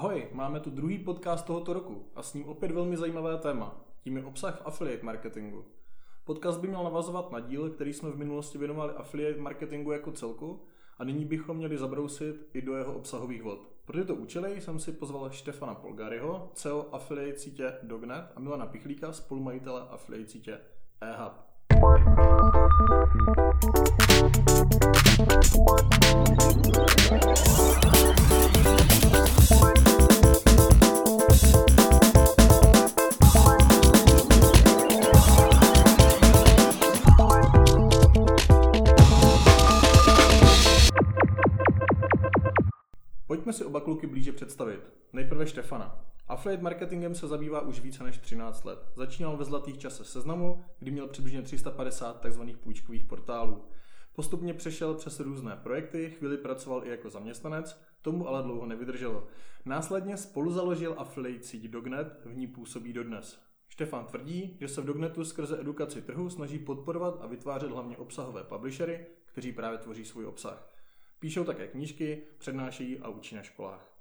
Ahoj, máme tu druhý podcast tohoto roku a s ním opět velmi zajímavé téma. Tím je obsah v affiliate marketingu. Podcast by měl navazovat na díl, který jsme v minulosti věnovali affiliate marketingu jako celku a nyní bychom měli zabrousit i do jeho obsahových vod. Pro tyto účely jsem si pozval Štefana Polgaryho, CEO affiliate sítě Dognet a Milana Pichlíka, spolumajitele affiliate sítě eHub. Pojďme si oba kluky blíže představit. Nejprve Štefana. Affiliate marketingem se zabývá už více než 13 let. Začínal ve zlatých časech seznamu, kdy měl přibližně 350 tzv. půjčkových portálů. Postupně přešel přes různé projekty, chvíli pracoval i jako zaměstnanec, tomu ale dlouho nevydrželo. Následně spolu založil affiliate síť Dognet, v ní působí dodnes. Štefan tvrdí, že se v Dognetu skrze edukaci trhu snaží podporovat a vytvářet hlavně obsahové publishery, kteří právě tvoří svůj obsah. Píšou také knížky, přednášejí a učí na školách.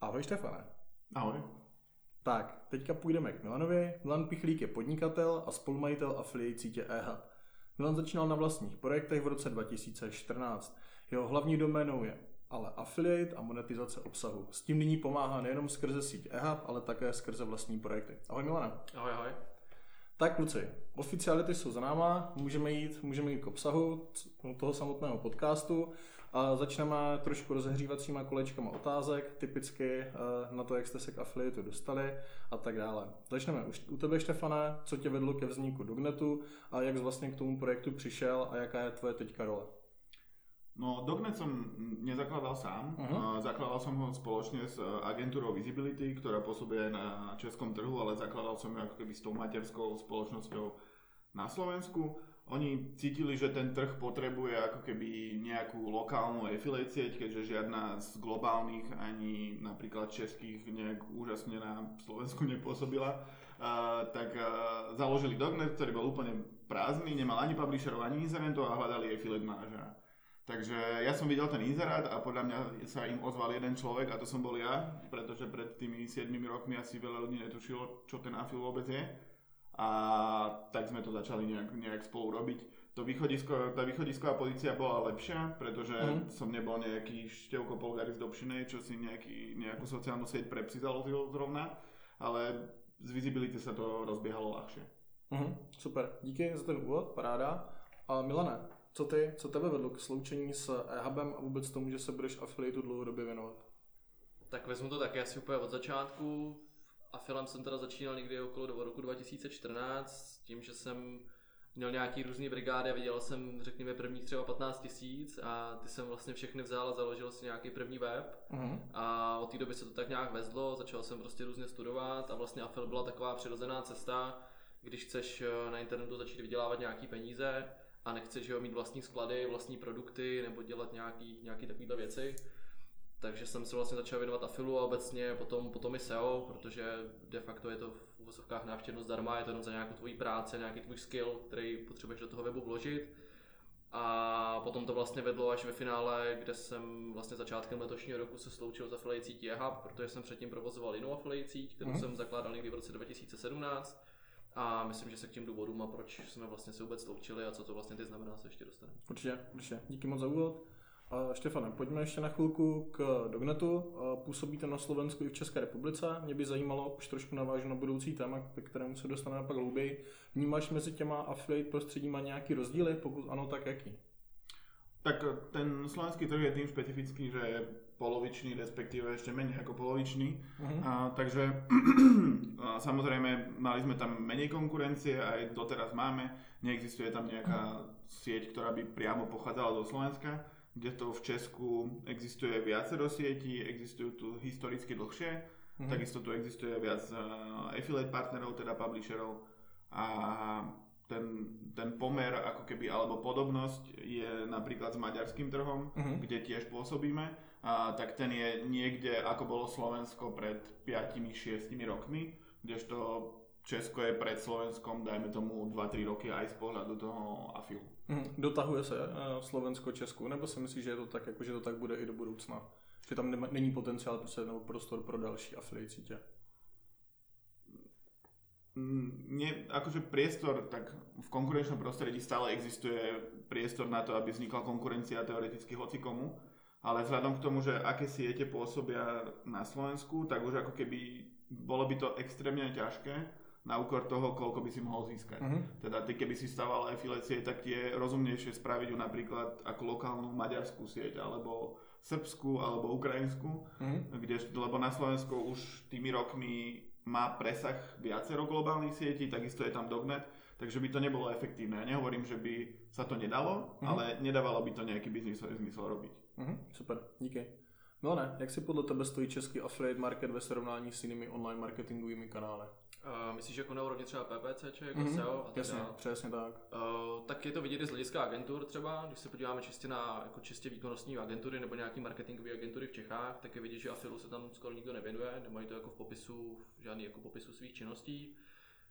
Ahoj Štefane. Ahoj. Tak, teďka půjdeme k Milanovi. Milan Pichlík je podnikatel a spolumajitel affiliate sítě eHub. Milan začínal na vlastních projektech v roce 2014. Jeho hlavní doménou je ale affiliate a monetizace obsahu. S tím nyní pomáhá nejenom skrze síť eHub, ale také skrze vlastní projekty. Ahoj Milana. Ahoj, ahoj. Tak kluci, oficiality jsou za náma, můžeme jít, můžeme jít k obsahu toho samotného podcastu a začneme trošku rozehřívacíma kolečkama otázek, typicky eh, na to, jak jste se k affiliatu dostali a tak dále. Začneme už u tebe, Štefane, co tě vedlo ke vzniku Dognetu a jak jsi vlastně k tomu projektu přišel a jaká je tvoje teďka role? No, Dognet som nezakladal sám. Uh-huh. Zakladal som ho spoločne s agentúrou Visibility, ktorá pôsobí aj na českom trhu, ale zakladal som ju ako keby s tou materskou spoločnosťou na Slovensku. Oni cítili, že ten trh potrebuje ako keby nejakú lokálnu affiliate sieť, keďže žiadna z globálnych ani napríklad českých nejak úžasne na Slovensku nepôsobila. Uh, tak uh, založili Dognet, ktorý bol úplne prázdny, nemal ani publisherov, ani inzerentov a hľadali affiliate manažera. Takže ja som videl ten inzerát a podľa mňa sa im ozval jeden človek a to som bol ja, pretože pred tými 7 rokmi asi veľa ľudí netušilo, čo ten afil vôbec je. A tak sme to začali nejak, nejak spolu robiť. To východisko, tá východisková pozícia bola lepšia, pretože mm. som nebol nejaký števko polgaris do pšinej, čo si nejaký, nejakú sociálnu sieť pre psi založil zrovna, ale z visibility sa to rozbiehalo ľahšie. Mm, super, díky za ten úvod, paráda. A Milane, co ty, co tebe vedlo k sloučení s eHubem a vůbec tomu, že se budeš afiliatu dlouhodobě věnovat? Tak vezmu to taky asi úplně od začátku. Afilem jsem teda začínal někdy okolo roku 2014 s tím, že jsem měl nějaký různý brigády a viděl jsem, řekněme, prvních třeba 15 tisíc a ty jsem vlastně všechny vzal a založil si nějaký první web uh-huh. a od té doby se to tak nějak vezlo, začal jsem prostě různě studovat a vlastně Afil byla taková přirozená cesta, když chceš na internetu začít vydělávat nějaký peníze, a nechce, že jo, mít vlastní sklady, vlastní produkty nebo dělat nějaký, nějaký takovýhle věci. Takže jsem se vlastně začal věnovat afilu a obecně potom, potom i SEO, protože de facto je to v uvozovkách návštěvnost zdarma, je to jenom za nějakou tvoji práci, nějaký tvůj skill, který potřebuješ do toho webu vložit. A potom to vlastně vedlo až ve finále, kde jsem vlastně začátkem letošního roku se sloučil s affiliate sítí eHub, protože jsem předtím provozoval jinou affiliate síť, kterou mm. jsem zakládal někdy v roce 2017 a myslím, že se k těm důvodům a proč jsme vlastně se vůbec sloučili a co to vlastně ty znamená, se ještě dostaneme. Určitě, určitě. Díky moc za úvod. A Štefane, pojďme ještě na chvilku k Dognetu. Působíte na Slovensku i v České republice. Mě by zajímalo, už trošku navážu na budoucí téma, ke kterému se dostaneme pak hlouběji. Vnímáš mezi těma affiliate prostředíma nějaký rozdíly? Pokud ano, tak jaký? Tak ten slovenský trh je tým špecifický, že je polovičný, respektíve ešte menej ako polovičný. Uh-huh. A, takže a samozrejme mali sme tam menej konkurencie, aj doteraz máme. Neexistuje tam nejaká sieť, ktorá by priamo pochádzala do Slovenska, kde to v Česku existuje viacero sietí, existujú tu historicky dlhšie, uh-huh. takisto tu existuje viac uh, affiliate partnerov, teda publisherov a ten, ten pomer ako keby, alebo podobnosť je napríklad s maďarským trhom, uh-huh. kde tiež pôsobíme, a, tak ten je niekde ako bolo Slovensko pred 5-6 rokmi, kdežto Česko je pred Slovenskom, dajme tomu 2-3 roky aj z pohľadu toho AFIU. Uh-huh. Dotahuje se uh, Slovensko Česku, nebo si myslíš, že je to tak, jako, že to tak bude i do budoucna? Že tam nema, není potenciál prostě, nebo prostor pro další affiliate sítě. Mm, nie, akože priestor, tak v konkurenčnom prostredí stále existuje priestor na to, aby vznikla konkurencia teoreticky hocikomu, ale vzhľadom k tomu, že aké siete pôsobia na Slovensku, tak už ako keby bolo by to extrémne ťažké na úkor toho, koľko by si mohol získať. Uh-huh. Teda ty, keby si stával affiliate sieť, tak je rozumnejšie spraviť ju napríklad ako lokálnu maďarskú sieť, alebo srbskú, alebo ukrajinskú, uh-huh. kde, lebo na Slovensku už tými rokmi má presah viacero globálnych sietí, takisto je tam Dognet, takže by to nebolo efektívne. Ja nehovorím, že by sa to nedalo, uh-huh. ale nedávalo by to nejaký biznis zmysel robiť. Uh-huh. Super, díky. No ne, jak si podle tebe stojí český affiliate market ve srovnání s jinými online marketingovými kanály? Uh, myslíš jako na úrovni třeba PPC, jako mm-hmm. SEO a tak Jasně, přesně tak. Uh, tak je to vidět i z hlediska agentur třeba, když se podíváme čistě na jako čistě výkonnostní agentury nebo nějaký marketingové agentury v Čechách, tak je vidět, že afilu se tam skoro nikdo nevěnuje, nemají to jako v popisu, žádný jako popisu svých činností,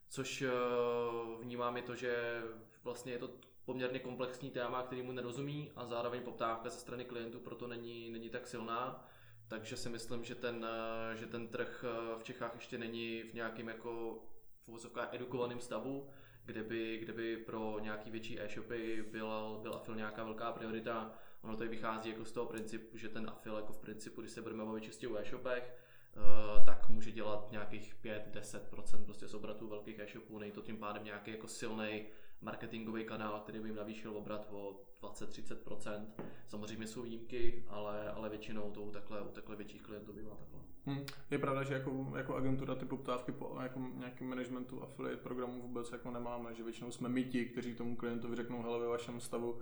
což uh, vnímám je to, že vlastně je to poměrně komplexní téma, který mu nerozumí a zároveň poptávka ze strany klientů proto není, není tak silná takže si myslím, že ten, eh, že ten trh eh, v Čechách ještě není v nějakém jako v edukovaném stavu, kde by, kde by pro nějaký větší e-shopy byl, byl afil nějaká velká priorita. Ono tady vychází jako z toho principu, že ten afil jako v principu, když se budeme bavit čistě o e-shopech, Uh, tak může dělat nějakých 5-10% prostě z obratů velkých e-shopů, není to tím pádem nějaký jako silný marketingový kanál, který by jim navýšil obrat o 20-30%. Samozřejmě jsou výjimky, ale, ale většinou to u takhle, u takhle větších klientů bývá takhle. Hmm. Je pravda, že jako, jako agentura ty poptávky po jako nějakým managementu affiliate programu vůbec jako nemáme, že většinou jsme my ti, kteří tomu klientovi řeknou, hele, ve vašem stavu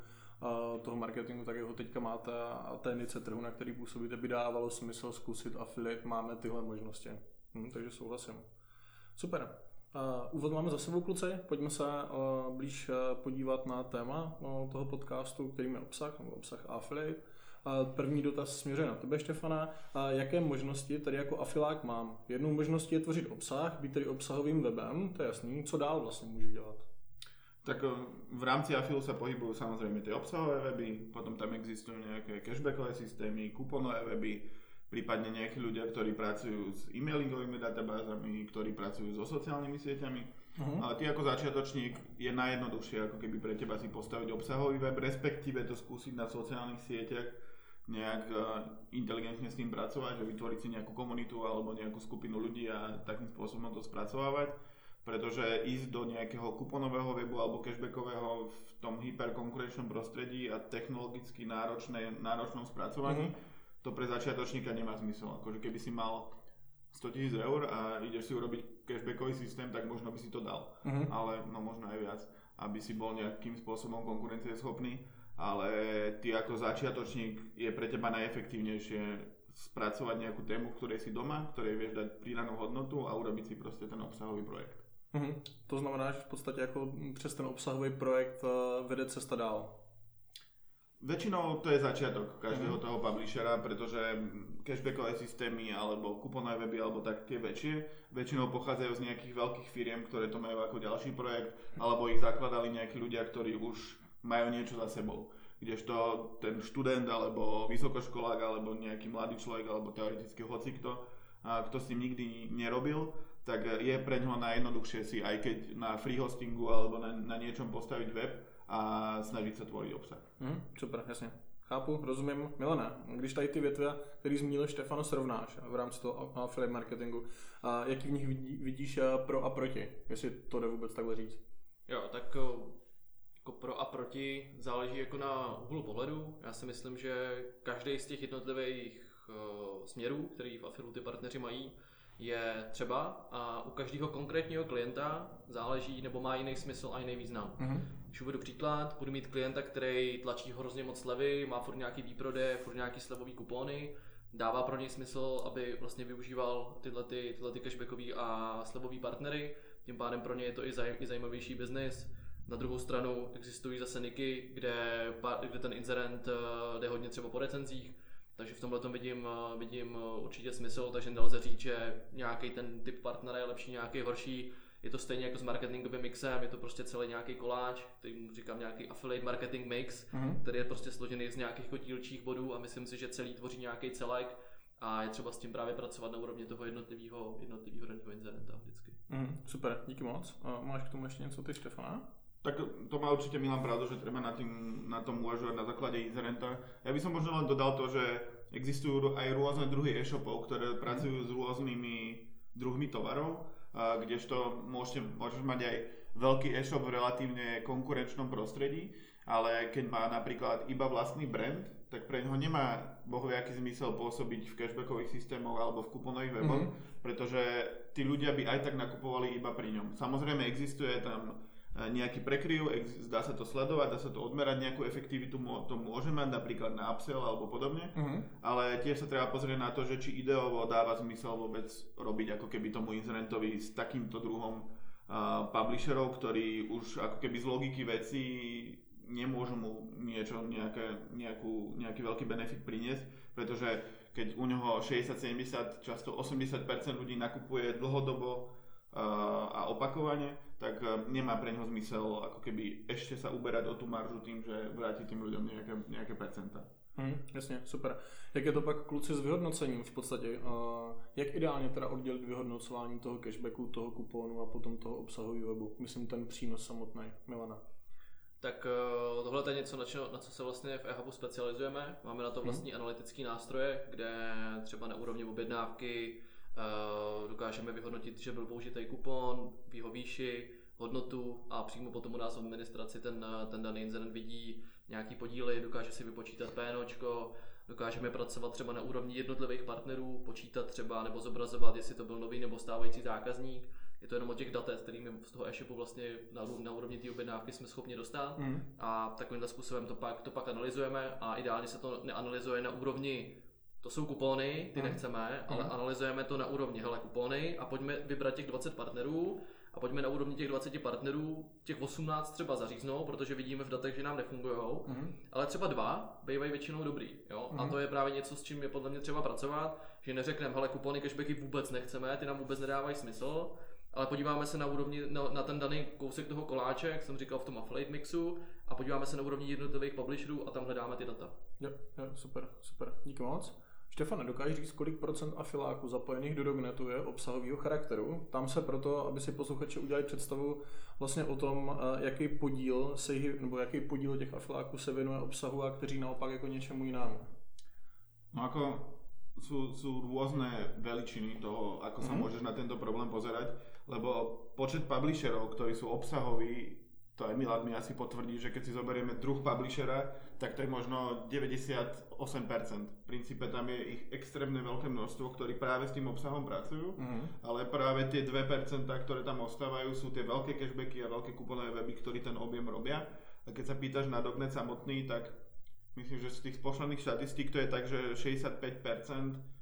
toho marketingu, tak ho teďka máte a té nice trhu, na který působíte, by dávalo smysl zkusit affiliate, máme tyhle možnosti. Hmm, takže souhlasím. Super. Úvod máme za sebou, kluci. Pojďme se uh, blíž uh, podívat na téma uh, toho podcastu, kterým je obsah, nebo obsah affiliate. První dotaz směřuje na tebe, Štefana. Jaké možnosti tady jako afilák mám? Jednou možností je tvořit obsah, být tedy obsahovým webem, to je jasný. Co dál vlastně můžu dělat? Tak v rámci Afilu sa pohybujú samozrejme tie obsahové weby, potom tam existujú nejaké cashbackové systémy, kuponové weby, prípadne nejakí ľudia, ktorí pracujú s e-mailingovými databázami, ktorí pracujú so sociálnymi sieťami. Uh-huh. Ale ty ako začiatočník je najjednoduchšie ako keby pre teba si postaviť obsahový web, respektíve to skúsiť na sociálnych sieťach nejak uh, inteligentne s tým pracovať, že vytvoriť si nejakú komunitu alebo nejakú skupinu ľudí a takým spôsobom to spracovávať. Pretože ísť do nejakého kuponového webu alebo cashbackového v tom hyperkonkurenčnom prostredí a technologicky náročné, náročnom spracovaní uh-huh to pre začiatočníka nemá zmysel. Akože keby si mal 100 tisíc eur a ideš si urobiť cashbackový systém, tak možno by si to dal. Uh-huh. Ale no možno aj viac, aby si bol nejakým spôsobom konkurencieschopný. Ale ty ako začiatočník je pre teba najefektívnejšie spracovať nejakú tému, v ktorej si doma, ktorej vieš dať pridanú hodnotu a urobiť si proste ten obsahový projekt. Uh-huh. To znamená, že v podstate ako přes ten obsahový projekt uh, vede cesta dál. Väčšinou to je začiatok každého mm. toho publishera, pretože cashbackové systémy alebo kuponové weby alebo tak tie väčšie väčšinou pochádzajú z nejakých veľkých firiem, ktoré to majú ako ďalší projekt alebo ich zakladali nejakí ľudia, ktorí už majú niečo za sebou. Kdežto ten študent alebo vysokoškolák alebo nejaký mladý človek alebo teoreticky hocikto, kto s tým nikdy nerobil, tak je pre ňoho najjednoduchšie si aj keď na free hostingu alebo na, na niečom postaviť web, a snažit se tvořit obsah. Hmm, super, jasně. Chápu, rozumím. Milane, když tady ty větve, který zmínil Štefano, srovnáš v rámci toho affiliate marketingu, a jaký v nich vidí, vidíš eh, pro a proti, jestli to jde vůbec takhle říct? Jo, tak eh, jako pro a proti záleží jako na úhlu pohledu. Já si myslím, že každý z těch jednotlivých uh, směrů, který v Afilu ty partneři mají, je třeba a u každého konkrétního klienta záleží nebo má jiný smysl a jiný význam. Mm-hmm. Když uvedu příklad, budu mít klienta, který tlačí hrozně moc slevy, má furt nějaký výprodeje, furt nějaký slevový kupony, dává pro něj smysl, aby vlastně využíval tyhle, ty, tyhle ty cashbackové a slevové partnery, tím pádem pro ně je to i, zaj, i zajímavější biznis. Na druhou stranu existují zase niky, kde, kde ten inzerent eh, jde hodně třeba po recenzích, takže v tomhle vidím, eh, vidím eh, určitě smysl, takže nelze říct, že nějaký ten typ partnera je lepší, nějaký horší. Je to stejně jako s marketingovým mixem, je to prostě celý nějaký koláč, který říkám nějaký affiliate marketing mix, mm-hmm. který je prostě složený z nějakých dílčích bodů a myslím si, že celý tvoří nějaký celek a je třeba s tím právě pracovat na úrovni toho jednotlivého, jednotlivého daného incidenta vždycky. Mm, super, díky moc. A máš k tomu ještě něco ty, Štefana? Tak to má určite Milan pravdu, že treba na, tým, na tom uvažovať na základe inzerenta. Ja by som možno len dodal to, že existujú aj rôzne druhy e-shopov, ktoré pracujú s rôznymi druhmi tovarov, kdežto môžete, môžeš mať aj veľký e-shop v relatívne konkurenčnom prostredí, ale keď má napríklad iba vlastný brand, tak pre neho nemá bohoviaký zmysel pôsobiť v cashbackových systémoch alebo v kuponových weboch, mm-hmm. pretože tí ľudia by aj tak nakupovali iba pri ňom. Samozrejme existuje tam nejaký prekryv, dá sa to sledovať, dá sa to odmerať, nejakú efektivitu to môže mať, napríklad na upsell alebo podobne, mm-hmm. ale tiež sa treba pozrieť na to, že či ideovo dáva zmysel vôbec robiť ako keby tomu incidentovi s takýmto druhom uh, publisherov, ktorí už ako keby z logiky veci nemôžu mu niečo, nejaké, nejakú, nejaký veľký benefit priniesť, pretože keď u neho 60-70, často 80% ľudí nakupuje dlhodobo a opakovane, tak nemá pre neho zmysel ako keby ešte sa uberať o tú maržu tým, že vráti tým ľuďom nejaké, nejaké percenta. Hmm, jasně, super. Jak je to pak kluci s vyhodnocením v podstatě? Uh, jak ideálně teda oddělit vyhodnocování toho cashbacku, toho kuponu a potom toho obsahového webu? Myslím ten přínos samotný, Milana tak eh, tohle je něco, na, čo, na co se vlastně v eHubu specializujeme. Máme na to mhm. vlastní hmm. analytické nástroje, kde třeba na úrovni objednávky uh, dokážeme vyhodnotit, že byl použitý kupon, v jeho výši, hodnotu a přímo potom u nás v administraci ten, ten daný incident vidí nějaký podíly, dokáže si vypočítat PNOčko, dokážeme pracovat třeba na úrovni jednotlivých partnerů, počítat třeba nebo zobrazovat, jestli to byl nový nebo stávající zákazník je to jenom o těch datech, kterými z toho e-shopu vlastně na, na úrovni té objednávky jsme schopni dostat mm. a takovýmhle způsobem to pak, to pak analyzujeme a ideálně se to neanalyzuje na úrovni to jsou kupony, ty mm. nechceme, ale mm. analyzujeme to na úrovni hele kupony a pojďme vybrat těch 20 partnerů a pojďme na úrovni těch 20 partnerů těch 18 třeba zaříznout, protože vidíme v datech, že nám nefungují, mm. ale třeba dva bývají většinou dobrý. Jo? Mm. A to je právě něco, s čím je podle mě třeba pracovat, že neřekneme, hele kupony, cashbacky vůbec nechceme, ty nám vůbec nedávají smysl, ale podíváme se na úrovni, na, na ten daný kousek toho koláče, jak jsem říkal v tom affiliate mixu, a podíváme se na úrovni jednotlivých publisherů a tam hledáme ty data. Jo, jo super, super, díky moc. Štefane, dokážeš říct, kolik procent afiláků zapojených do Dognetu je obsahového charakteru? Tam se proto, aby si posluchači udělali představu vlastně o tom, eh, jaký podíl se, nebo jaký podíl těch afiláků se věnuje obsahu a kteří naopak jako něčemu jinému. No ako sú, sú rôzne veličiny toho, ako sa mm-hmm. môžeš na tento problém pozerať lebo počet publisherov, ktorí sú obsahoví, to aj Milad mi asi potvrdí, že keď si zoberieme druh publishera, tak to je možno 98%. V princípe tam je ich extrémne veľké množstvo, ktorí práve s tým obsahom pracujú, mm-hmm. ale práve tie 2%, ktoré tam ostávajú, sú tie veľké cashbacky a veľké kuponové weby, ktorí ten objem robia. A keď sa pýtaš na Dognet samotný, tak myslím, že z tých posledných štatistík to je tak, že 65% uh,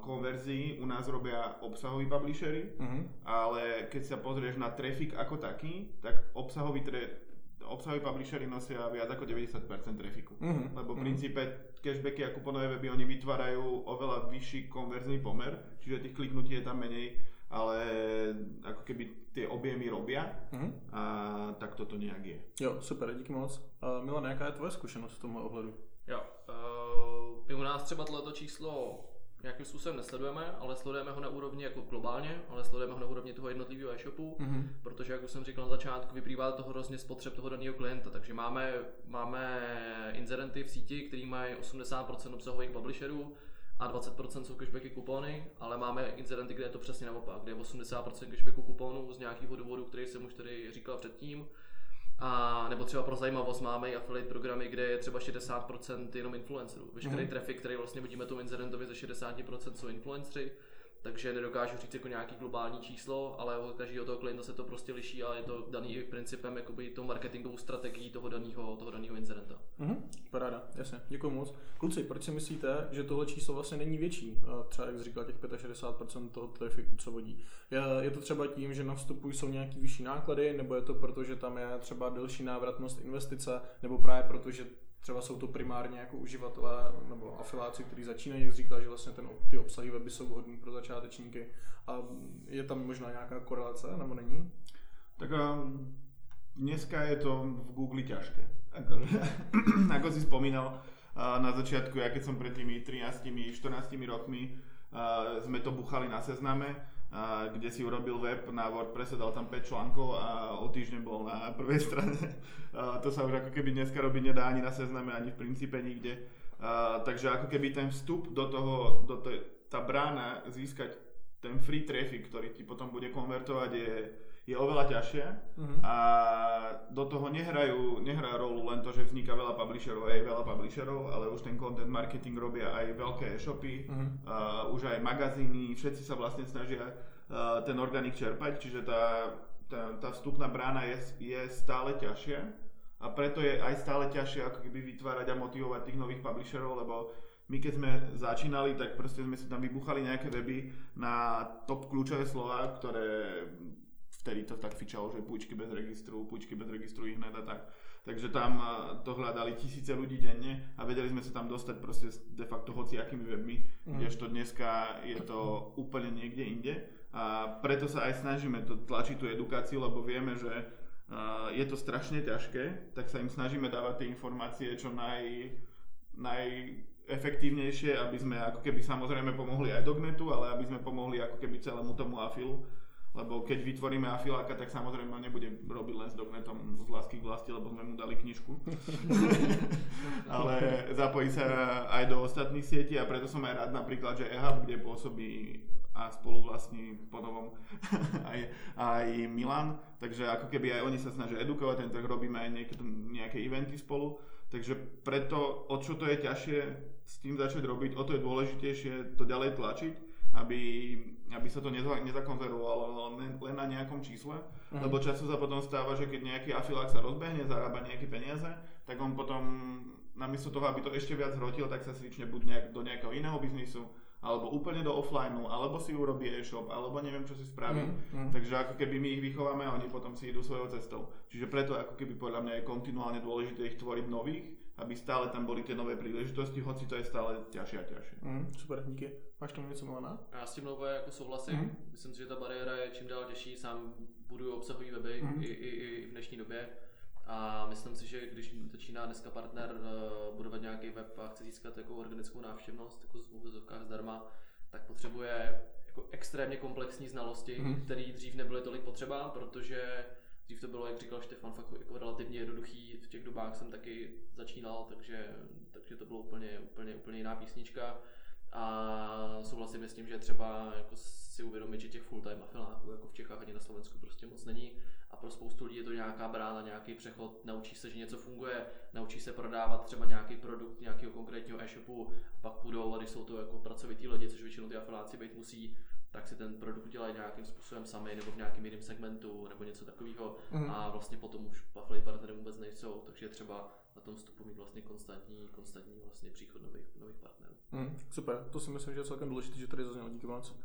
konverzií u nás robia obsahoví publishery, uh-huh. ale keď sa pozrieš na traffic ako taký, tak obsahový tre- obsahoví publishery nosia viac ako 90% trafiku. Uh-huh. Lebo v mhm. princípe cashbacky a kuponové weby oni vytvárajú oveľa vyšší konverzný pomer, čiže tých kliknutí je tam menej, ale ako keby tie objemy robia uh-huh. a tak toto nejak je. Jo, super, díky moc. Uh, Milan, jaká je tvoje zkušenost v tomhle ohledu? Jo, uh, my u nás třeba tohleto číslo nějakým způsobem nesledujeme, ale sledujeme ho na úrovni jako globálně, ale sledujeme ho na úrovni toho jednotlivého e-shopu, mm-hmm. protože jak už jsem říkal na začátku, vyplývá toho hrozně spotřeb toho daného klienta, takže máme, máme incidenty v síti, který mají 80% obsahových publisherů a 20% jsou cashbacky kupony, ale máme incidenty, kde je to přesně naopak, kde je 80% cashbacku kuponů z nějakého důvodu, který jsem už tady říkal předtím, a nebo třeba pro zajímavost máme i affiliate programy, kde je třeba 60% jenom influencerů. Veškerý mm-hmm. traffic, který vlastně vidíme tomu incidentovi ze 60% jsou influencery, takže nedokážu říct jako nějaký globální číslo, ale u každého toho klienta se to prostě liší a je to daný principem jakoby tou marketingovou strategií toho daného toho daného incidenta. Mhm, paráda, jasně, děkuji moc. Kluci, proč si myslíte, že tohle číslo vlastně není větší? Třeba jak říkal, těch 65% toho trafiku, co vodí. Je, je to třeba tím, že na vstupu jsou nějaký vyšší náklady, nebo je to proto, že tam je třeba delší návratnost investice, nebo právě proto, že třeba jsou to primárně jako uživatelé nebo afiláci, kteří začínají, jak říkal, že vlastně ten, ty obsahy weby jsou vhodné pro začátečníky a je tam možná nějaká korelace, nebo není? Tak dneska je to v Google ťažké. Ako, ako si spomínal, na začiatku, ja keď som pred tými 13-14 rokmi sme to buchali na sezname, kde si urobil web na WordPresse, dal tam 5 článkov a o týždeň bol na prvej strane. to sa už ako keby dneska robiť nedá ani na sezname, ani v princípe nikde. takže ako keby ten vstup do toho, do tej, tá brána získať ten free traffic, ktorý ti potom bude konvertovať je je oveľa ťažšie uh-huh. a do toho nehrajú, nehrajú rolu len to, že vzniká veľa publisherov, aj veľa publisherov, ale už ten content marketing robia aj veľké e-shopy, uh-huh. uh, už aj magazíny, všetci sa vlastne snažia uh, ten organik čerpať, čiže tá, tá, tá vstupná brána je, je stále ťažšia a preto je aj stále ťažšie ako keby vytvárať a motivovať tých nových publisherov, lebo my keď sme začínali, tak proste sme si tam vybuchali nejaké weby na top kľúčové slova, ktoré vtedy to tak fičalo, že púčky bez registru, púčky bez registru ich hned a tak. Takže tam to hľadali tisíce ľudí denne a vedeli sme sa tam dostať proste de facto hociakými webmi, mm. kdežto dneska je to úplne niekde inde. A preto sa aj snažíme to tlačiť tú edukáciu, lebo vieme, že uh, je to strašne ťažké, tak sa im snažíme dávať tie informácie čo naj, najefektívnejšie, aby sme ako keby samozrejme pomohli aj Dognetu, ale aby sme pomohli ako keby celému tomu afilu lebo keď vytvoríme afiláka, tak samozrejme nebude robiť len s dognetom z lásky k vlasti, lebo sme mu dali knižku. Ale zapojí sa aj do ostatných sietí a preto som aj rád napríklad, že EHUB, kde pôsobí a spolu vlastní ponovom aj, aj Milan, takže ako keby aj oni sa snažia edukovať ten trh, robíme aj nejaké, nejaké eventy spolu, takže preto o čo to je ťažšie s tým začať robiť, o to je dôležitejšie to ďalej tlačiť, aby aby sa to nezakonzervovalo len, len na nejakom čísle, uh-huh. lebo často sa potom stáva, že keď nejaký afilák sa rozbehne, zarába nejaké peniaze, tak on potom namiesto toho, aby to ešte viac hrotil, tak sa svične buď nejak, do nejakého iného biznisu, alebo úplne do offlineu, alebo si urobí e-shop, alebo neviem, čo si spraví. Mm, mm. Takže ako keby my ich vychováme a oni potom si idú svojou cestou. Čiže preto ako keby podľa mňa je kontinuálne dôležité ich tvoriť nových, aby stále tam boli tie nové príležitosti, hoci to je stále ťažšie a ťažšie. Mm, super, díky. Máš tomu něco Milana? Já s tím dlouho jako souhlasím. Mm. Myslím si, že ta bariéra je čím dál těžší. Sám buduju obsahový weby mm. i, i, i v dnešní době. A myslím si, že když začíná dneska partner uh, budovat nějaký web a chce získat jako organickou návštěvnost, jako z uvozovkách zdarma, tak potřebuje jako extrémně komplexní znalosti, mm. které dřív nebyly tolik potřeba, protože Dřív to bylo, jak říkal Štefan, fakt jako relativně jednoduchý. V těch dobách jsem taky začínal, takže, takže to bylo úplně, úplně, úplně jiná písnička. A souhlasím s tím, že třeba jako si uvědomit, že těch full-time afiláků jako v Čechách ani na Slovensku prostě moc není. A pro spoustu lidí je to nějaká brána, nějaký přechod, naučí se, že něco funguje, naučí se prodávat třeba nějaký produkt nějakého konkrétního e-shopu, pak půjdou, a když jsou to jako pracovitý lidi, což většinou ty afiláci být musí, tak si ten produkt dělají nějakým způsobem sami nebo v nějakém jiném segmentu nebo něco takového mm. a vlastně potom už affiliate partnery vůbec nejsou, takže třeba na tom vstupu mít vlastně konstantní, konstantní vlastně příchod nových, nových partnerů. Mm, super, to si myslím, že je celkem důležité, že tady zaznělo, díky moc.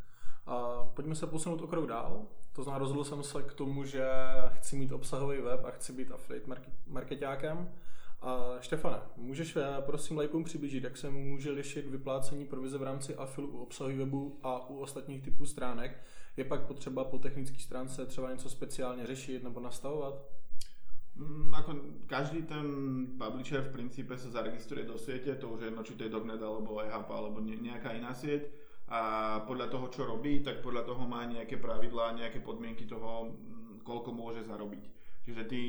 A pojďme se posunout o krok dál. To znamená, rozhodl jsem se k tomu, že chci mít obsahový web a chci být affiliate marketákem. A Štefane, můžeš eh, prosím lajkům přiblížit, jak se může lišit vyplácení provize v rámci afilu u obsahu webu a u ostatních typů stránek? Je pak potřeba po technické stránce třeba něco speciálně řešit nebo nastavovat? Mm, ako každý ten publisher v princípe sa zaregistruje do siete, to už je jedno, či to je Dognet alebo iHub alebo nejaká iná sieť a podľa toho, čo robí, tak podľa toho má nejaké pravidlá, nejaké podmienky toho, mm, koľko môže zarobiť. Čiže ty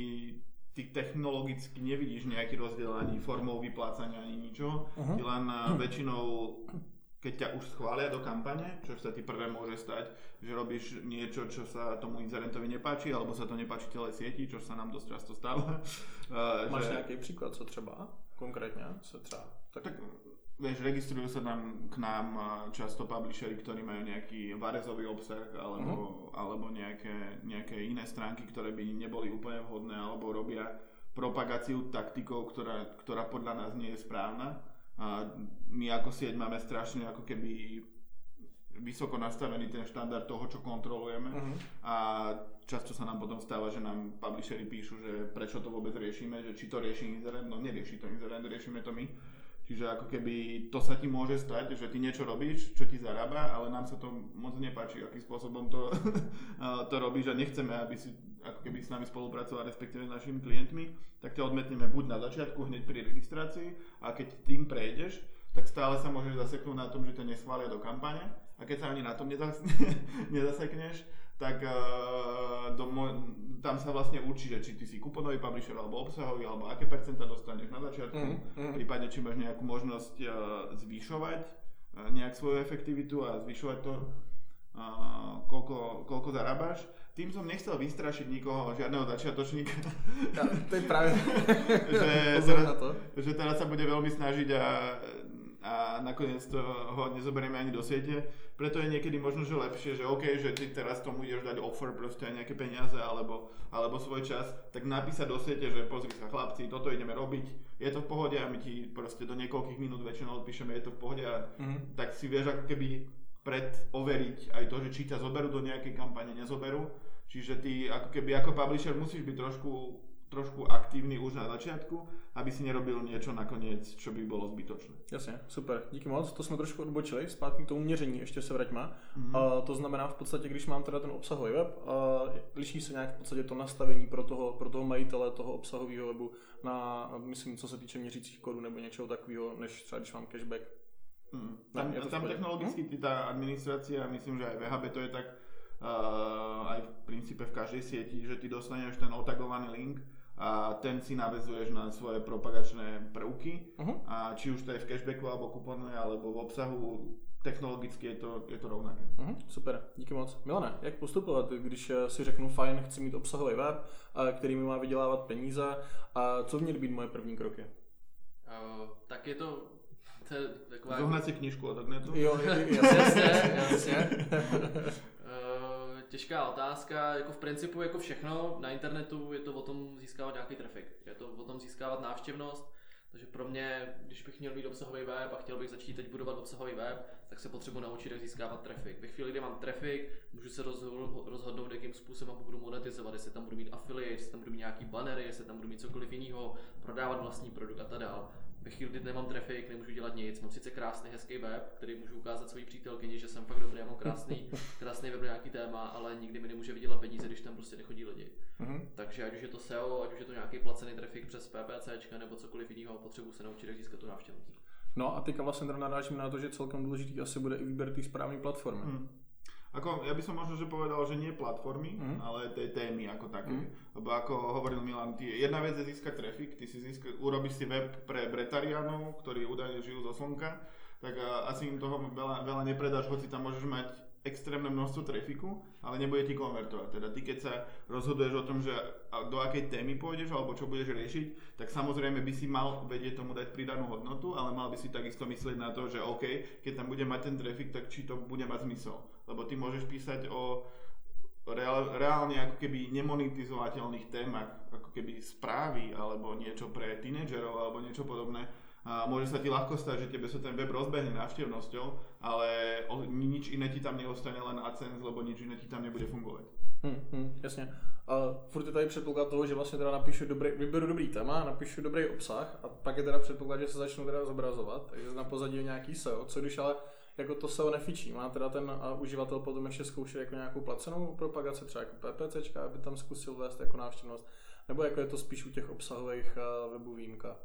ty technologicky nevidíš nejaký rozdiel ani formou vyplácania, ani ničo. Uh-huh. Ty len uh, väčšinou, keď ťa už schvália do kampane, čo sa ti prvé môže stať, že robíš niečo, čo sa tomu inzerentovi nepáči, alebo sa to nepáči celej sieti, čo sa nám dosť často stáva. Uh, Máš že... nejaký príklad, co třeba konkrétne? Co třeba? Tak, tak vieš, registrujú sa tam k nám často publishery, ktorí majú nejaký varezový obsah alebo, uh-huh. alebo nejaké, nejaké iné stránky, ktoré by neboli úplne vhodné alebo robia propagáciu taktikou, ktorá, ktorá podľa nás nie je správna. A my ako sieť máme strašne ako keby vysoko nastavený ten štandard toho, čo kontrolujeme uh-huh. a často sa nám potom stáva, že nám publishery píšu, že prečo to vôbec riešime, že či to rieši inzerent, no nerieši to inzerent, riešime to my Čiže ako keby to sa ti môže stať, že ty niečo robíš, čo ti zarába, ale nám sa to moc nepáči, akým spôsobom to, to robíš a nechceme, aby si ako keby s nami spolupracoval, respektíve s našimi klientmi, tak ťa odmetneme buď na začiatku, hneď pri registrácii a keď tým prejdeš, tak stále sa môžeš zaseknúť na tom, že ťa neschvália do kampane a keď sa ani na tom nezas- nezasekneš, tak uh, do mo- tam sa vlastne určí, že či ty si kuponový publisher alebo obsahový, alebo aké percenta dostaneš na začiatku, mm, mm. prípadne či máš nejakú možnosť uh, zvýšovať uh, nejak svoju efektivitu a zvyšovať to, uh, koľko, koľko zarábaš. Tým som nechcel vystrašiť nikoho, žiadneho začiatočníka. Ja, to je práve že, teraz, že teraz sa bude veľmi snažiť a a nakoniec to ho nezoberieme ani do siete. Preto je niekedy možno, že lepšie, že OK, že ty teraz tomu ideš dať offer, proste aj nejaké peniaze alebo, alebo svoj čas, tak napísať do siete, že pozri sa chlapci, toto ideme robiť, je to v pohode a my ti proste do niekoľkých minút väčšinou odpíšeme, je to v pohode a mm-hmm. tak si vieš ako keby predoveriť aj to, že či ťa zoberú do nejakej kampane, nezoberú. Čiže ty ako keby ako publisher musíš byť trošku trošku aktívny už na začiatku, aby si nerobil niečo nakoniec, čo by bylo zbytočné. Jasně, super, díky moc. To jsme trošku odbočili, zpátky k tomu měření, ještě se vraťme. Mm-hmm. Uh, to znamená v podstatě, když mám teda ten obsahový web, uh, liší se nějak v podstatě to nastavení pro toho, pro toho majitele toho obsahového webu na, myslím, co se týče měřících kodů nebo něčeho takového, než třeba když mám cashback. Mm. Tam, tam, tam technologicky hmm? tá administrácia, myslím, že aj VHB to je tak, uh, aj v princípe v každej sieti, že ty dostaneš ten otagovaný link, a ten si navezuješ na svoje propagačné prvky uh-huh. a či už to je v cashbacku alebo kupone alebo v obsahu technologicky je to, je to rovnaké. Uh-huh, super, díky moc. Milane, jak postupovat, když eh, si řeknu fajn, chci mít obsahový web, který mi má vydělávat peníze a co měly být moje první kroky? Uh, tak je to to je taková... Zohnat si knižku od Agnetu. Jo, jasně, jasně. Těžká otázka, jako v principu jako všechno na internetu je to o tom získávat nějaký trafik, je to o tom získávat návštěvnost, takže pro mě, když bych měl mít obsahový web a chtěl bych začít teď budovat obsahový web, tak se potřebuji naučit, jak získávat trafik. Ve chvíli, kdy mám trafik, můžu se rozhodnout, jakým způsobem budu monetizovat, jestli tam budu mít affiliate, jestli tam budu mít nějaký bannery, jestli tam budu mít cokoliv jiného, prodávat vlastní produkt a tak dále ve chvíli, kdy nemám trafik, nemůžu dělat nic. Mám sice krásný, hezký web, který můžu ukázat své přítelkyni, že jsem fakt dobrý, já mám krásný, krásný web na nějaký téma, ale nikdy mi nemůže vydělat peníze, když tam prostě nechodí lidi. Mm-hmm. Takže ať už je to SEO, ať už je to nějaký placený trafik přes PPC nebo cokoliv jiného, potřebuji se naučit, jak získat tu návštěvnost. No a teďka vlastně narážím na to, že celkem důležitý asi bude i výběr té správné platformy. Mm. Ako, ja by som možno že povedal, že nie platformy, mm. ale tej témy ako také. Mm. Lebo ako hovoril Milan, ty, jedna vec je získať trafik, ty si získa, urobíš si web pre bretarianov, ktorí údajne žijú zo slnka, tak asi im toho veľa, veľa nepredáš, hoci tam môžeš mať extrémne množstvo trafiku, ale nebude ti konvertovať. Teda ty, keď sa rozhoduješ o tom, že do akej témy pôjdeš alebo čo budeš riešiť, tak samozrejme by si mal vedieť tomu dať pridanú hodnotu, ale mal by si takisto myslieť na to, že OK, keď tam bude mať ten trafik, tak či to bude mať zmysel. Lebo ty môžeš písať o reál, reálne ako keby nemonetizovateľných témach, ako keby správy alebo niečo pre tínedžerov alebo niečo podobné, a môže sa ti ľahko stať, že tebe sa ten web rozbehne návštevnosťou, ale nič iné ti tam neostane, len AdSense, lebo nič iné ti tam nebude fungovať. Hmm, hmm, jasně. A furt je tady předpoklad toho, že vlastně teda napíšu dobrý, vyberu dobrý téma, napíšu dobrý obsah a pak je teda předpoklad, že se začnu teda zobrazovat, takže na pozadí nějaký SEO, co když ale jako to SEO nefičí, má teda ten uživatel potom ještě zkoušet jako nějakou placenou propagaci, třeba jako PPCčka, aby tam zkusil vést jako návštěvnost, nebo jako je to spíš u těch obsahových uh, webů výjimka.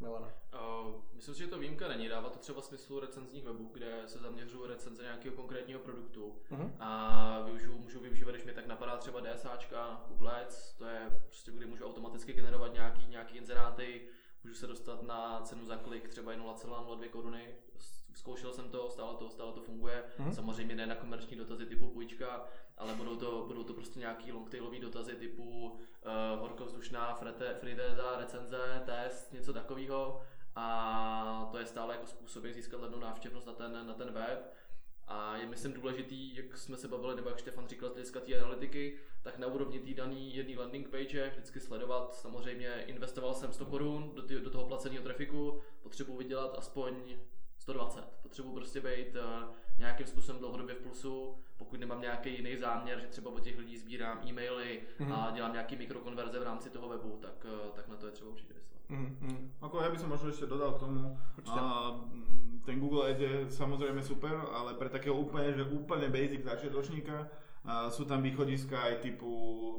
Milana? Uh, myslím si, že to výjimka není. Dává to třeba smyslu recenzních webů, kde se zaměřují recenze nějakého konkrétního produktu uh-huh. a využiju, můžu využívat, když mi tak napadá třeba DSAčka, Google Ads, to je prostě, kdy můžu automaticky generovat nějaký, nějaký inzeráty, můžu se dostat na cenu za klik třeba 0,02 koruny. Zkoušel jsem to, stále to, stále to funguje. Uh-huh. Samozřejmě ne na komerční dotazy typu půjčka, ale budou to, budou to prostě nějaký longtailový dotazy typu uh, horkovzdušná fritéza, recenze, test, něco takového. A to je stále jako způsob, jak získat levnou návštěvnost na ten, na ten web. A je myslím důležitý, jak jsme se bavili, nebo jak Štefan říkal z hlediska té analytiky, tak na úrovni té daný jedný landing page vždycky sledovat. Samozřejmě investoval jsem 100 korun do, do toho placeného trafiku, potřebuji vydělat aspoň 120. Potřebuji prostě být uh, nějakým způsobem dlouhodobě v plusu, pokud nemám nějaký jiný záměr, že třeba od těch lidí sbírám e-maily mm-hmm. a dělám nějaký mikrokonverze v rámci toho webu, tak, uh, tak na to je třeba určitě vyslat. Mm-hmm. Ako ja by som možno ešte dodal k tomu, a, ten Google Ads je samozrejme super, ale pre takého úplne, že úplne basic začiatočníka a sú tam východiska aj typu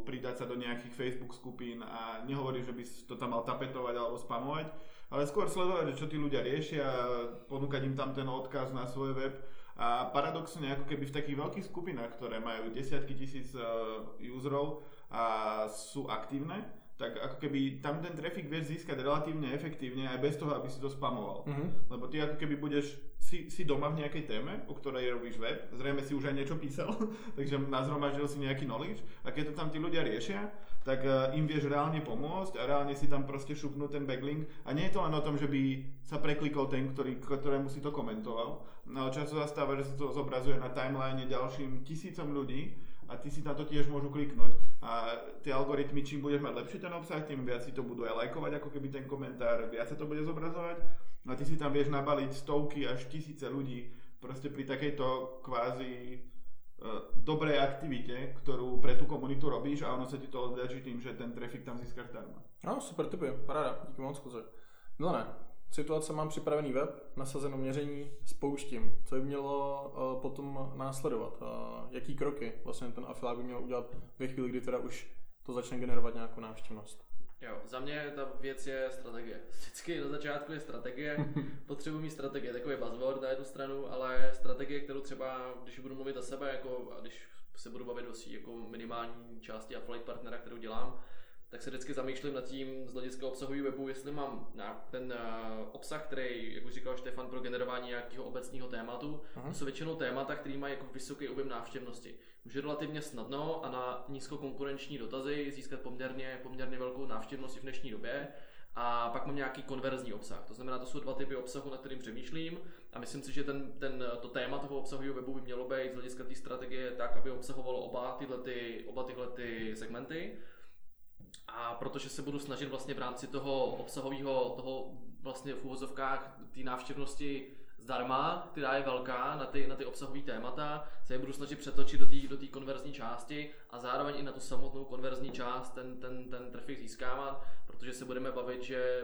pridať sa do nejakých Facebook skupín a nehovorí, že by to tam mal tapetovať alebo spamovať, ale skôr sledovať, čo tí ľudia riešia, ponúkať im tam ten odkaz na svoj web a paradoxne ako keby v takých veľkých skupinách, ktoré majú desiatky tisíc uh, userov a sú aktívne, tak ako keby tam ten trafik vieš získať relatívne efektívne aj bez toho, aby si to spamoval. Uh-huh. Lebo ty ako keby budeš si, si doma v nejakej téme, o ktorej robíš web, zrejme si už aj niečo písal, takže nazromaždil si nejaký knowledge a keď to tam tí ľudia riešia, tak uh, im vieš reálne pomôcť a reálne si tam proste šupnúť ten backlink a nie je to len o tom, že by sa preklikol ten, ktorý, ktorému si to komentoval, no často zastáva, že sa to zobrazuje na timeline ďalším tisícom ľudí a ty si na to tiež môžu kliknúť. A tie algoritmy, čím budeš mať lepší ten obsah, tým viac si to budú aj lajkovať, ako keby ten komentár, viac sa to bude zobrazovať. A ty si tam vieš nabaliť stovky až tisíce ľudí proste pri takejto kvázi dobrej aktivite, ktorú pre tú komunitu robíš a ono sa ti to odvďačí tým, že ten trafik tam získaš darmo. No, super typy, paráda, díky moc, kuze. Milane, situace mám připravený web, nasazeno měření, spouštím. Co by mělo uh, potom následovat? Uh, jaký kroky vlastně ten afiliák by měl udělat ve chvíli, kdy teda už to začne generovat nějakou návštěvnost? Jo, za mě ta věc je strategie. Vždycky na začátku je strategie, potřebuji mít strategie, takový buzzword na jednu stranu, ale strategie, kterou třeba, když budu mluvit za sebe, jako, a když se budu bavit o jako minimální části affiliate partnera, kterou dělám, tak se vždycky zamýšlím nad tím z hlediska obsahového webu, jestli mám na ten uh, obsah, který, jak už říkal Štefan, pro generování nějakého obecného tématu, Aha. to jsou většinou témata, který mají jako vysoký objem návštěvnosti. Může relativně snadno a na nízkokonkurenční dotazy získat poměrně, poměrně velkou návštěvnost v dnešní době. A pak mám nějaký konverzní obsah. To znamená, to jsou dva typy obsahu, na kterým přemýšlím. A myslím si, že ten, ten, to téma toho obsahového webu by mělo být z hlediska té strategie tak, aby obsahovalo oba tyhle, ty, oba tyhle ty segmenty. A protože se budu snažit vlastně v rámci toho obsahového, toho vlastně v úvozovkách té návštěvnosti zdarma, která je velká na ty, na ty obsahové témata, se je budu snažit přetočit do té do konverzní části a zároveň i na tu samotnou konverzní část ten, ten, ten trafik získávat, protože se budeme bavit, že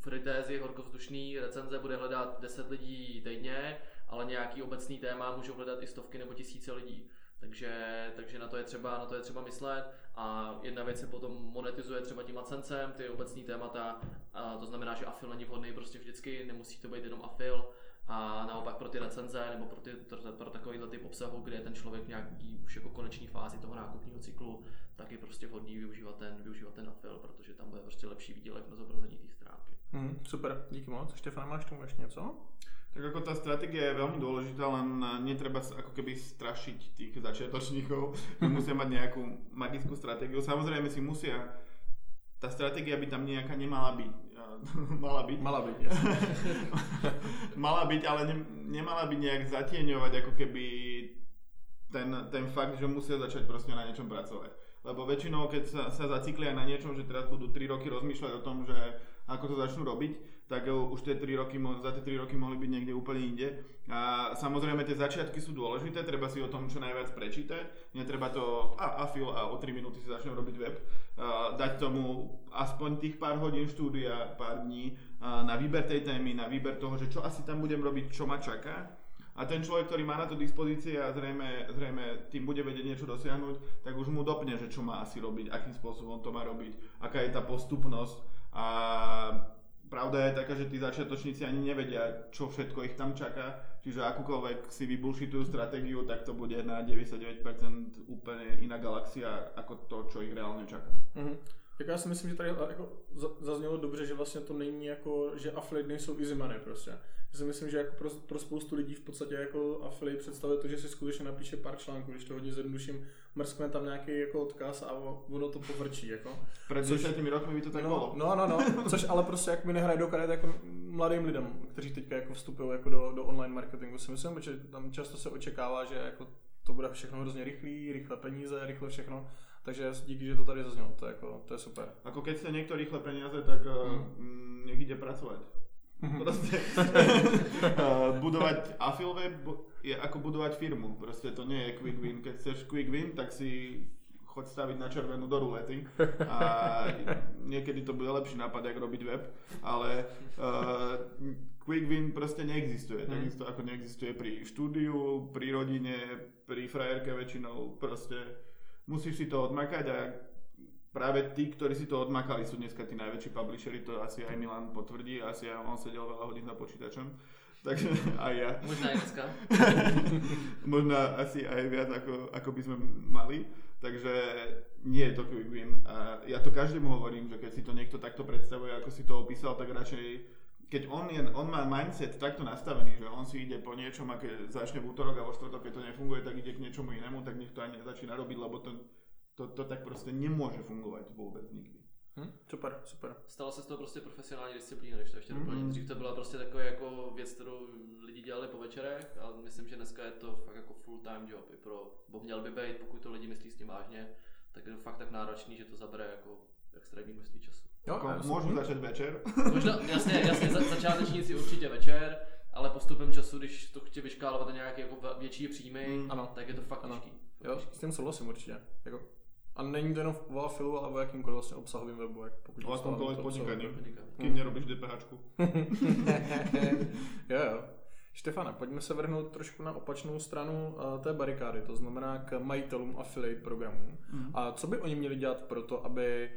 v Ritézi horkovzdušný recenze bude hledat 10 lidí týdně, ale nějaký obecný téma můžou hledat i stovky nebo tisíce lidí. Takže, takže na, to je třeba, na to je třeba myslet a jedna věc se potom monetizuje třeba tím AdSensem, ty obecní témata, a to znamená, že afil není vhodný prostě vždycky, nemusí to být jenom afil, a naopak pro ty recenze nebo pro, ty, pro takovýhle typ obsahu, kde je ten člověk nějaký už jako koneční fázi toho nákupního cyklu, tak je prostě vhodný využívat ten, využívat ten afil, protože tam bude prostě lepší výdělek na zobrazení té stránky. Mm, super, díky moc. Štefan, máš tomu ještě něco? Tak ako tá stratégia je veľmi dôležitá, len netreba ako keby strašiť tých začiatočníkov, musia mať nejakú magickú stratégiu. Samozrejme si musia, tá stratégia by tam nejaká nemala byť. mala byť. Mala byť, Mala byť, ale ne, nemala by nejak zatieňovať ako keby ten, ten fakt, že musia začať proste na niečom pracovať. Lebo väčšinou, keď sa, sa zaciklia na niečom, že teraz budú 3 roky rozmýšľať o tom, že ako to začnú robiť, tak už tie 3 roky, za tie 3 roky mohli byť niekde úplne inde. A samozrejme tie začiatky sú dôležité, treba si o tom čo najviac prečítať, netreba to a, a fil a o 3 minúty si začnem robiť web, a dať tomu aspoň tých pár hodín štúdia, pár dní a na výber tej témy, na výber toho, že čo asi tam budem robiť, čo ma čaká. A ten človek, ktorý má na to dispozície a zrejme, zrejme tým bude vedieť niečo dosiahnuť, tak už mu dopne, že čo má asi robiť, akým spôsobom to má robiť, aká je tá postupnosť. A pravda je taká, že tí začiatočníci ani nevedia, čo všetko ich tam čaká, čiže akúkoľvek si vybullshitujú stratégiu, tak to bude na 99% úplne iná galaxia ako to, čo ich reálne čaká. Mm-hmm. Tak já si myslím, že tady jako zaznělo dobře, že vlastně to není jako, že affiliate nejsou easy money prostě. Já si myslím, že jako pro, pro spoustu lidí v podstatě jako affiliate představuje to, že si skutečně napíše pár článků, když to hodně zjednoduším, mrskne tam nějaký jako odkaz a ono to povrčí. Jako. Před deseti rokmi by to tak no, bylo. No, no, no, což ale prostě jak mi nehraje do karet jako mladým lidem, kteří teďka jako vstupují jako do, do online marketingu, si myslím, že tam často se očekává, že jako to bude všechno hrozně rychlý, rychle peníze, rychle všechno. Takže díky, že to tady zaznělo, to je, jako, to je super. Ako keď chce někdo rychle peníze, tak hmm. nech ide pracovat. Proste, budovať affiliate je ako budovať firmu. Proste to nie je quick win. Keď chceš quick win, tak si choď staviť na červenú do rulety a niekedy to bude lepší nápad, ako robiť web, ale uh, quick win proste neexistuje. Mm. Takisto ako neexistuje pri štúdiu, pri rodine, pri frajerke väčšinou proste musíš si to odmakať a práve tí, ktorí si to odmakali, sú dneska tí najväčší publishery, to asi aj Milan potvrdí, asi aj on sedel veľa hodín za počítačom. Takže aj ja. Možná aj dneska. Možná asi aj viac, ako, ako by sme mali. Takže nie je to quick win. A ja to každému hovorím, že keď si to niekto takto predstavuje, ako si to opísal, tak radšej keď on, je, on má mindset takto nastavený, že on si ide po niečom a keď začne v útorok a vo štvrtok, keď to nefunguje, tak ide k niečomu inému, tak nech to ani nezačína robiť, lebo to, to, to tak proste nemôže fungovať vôbec nikdy. Hm, super, super. Stalo se z toho prostě profesionální disciplína, když to ještě doplním. Mm-hmm. Dřív to byla prostě taková jako věc, kterou lidi dělali po večerech, ale myslím, že dneska je to fakt jako full time job. I pro, bo měl by být, pokud to lidi myslí s tím vážně, tak je to fakt tak náročný, že to zabere jako extrémní množství času. Jo, jako, můžu začít večer. Možná, jasně, jasně, za, začátečníci určitě večer, ale postupem času, když to chce vyškálovat na nějaké jako větší příjmy, mm, ano. tak je to fakt ano. těžký. Jo, s tím souhlasím určitě. Jako, a není to jenom v Afilu, ale o jakýmkoliv vlastně obsahovým webu. Jak pokud o jakomkoliv podnikaní, kým nerobíš DPHčku. jo, jo. Štefane, pojďme se vrhnout trošku na opačnou stranu uh, té barikády, to znamená k majitelům affiliate programů. Mm. A co by oni měli dělat pro to, aby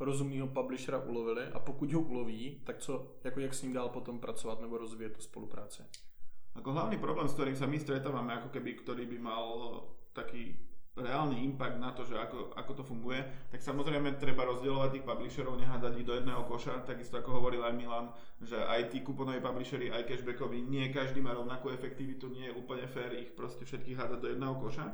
rozumného publishera ulovili a pokud ho uloví, tak co, jako jak s ním dál potom pracovat nebo rozvíjet tu spolupráci? Ako hlavný problém, s ktorým sa my stretávame, ako keby, ktorý by mal taký reálny impact na to, že ako, ako to funguje, tak samozrejme treba rozdielovať tých publisherov, nehádzať ich do jedného koša, takisto ako hovoril aj Milan, že aj tí kuponoví publishery, aj cashbackoví, nie každý má rovnakú efektivitu, nie je úplne fér ich proste všetkých hádať do jedného koša.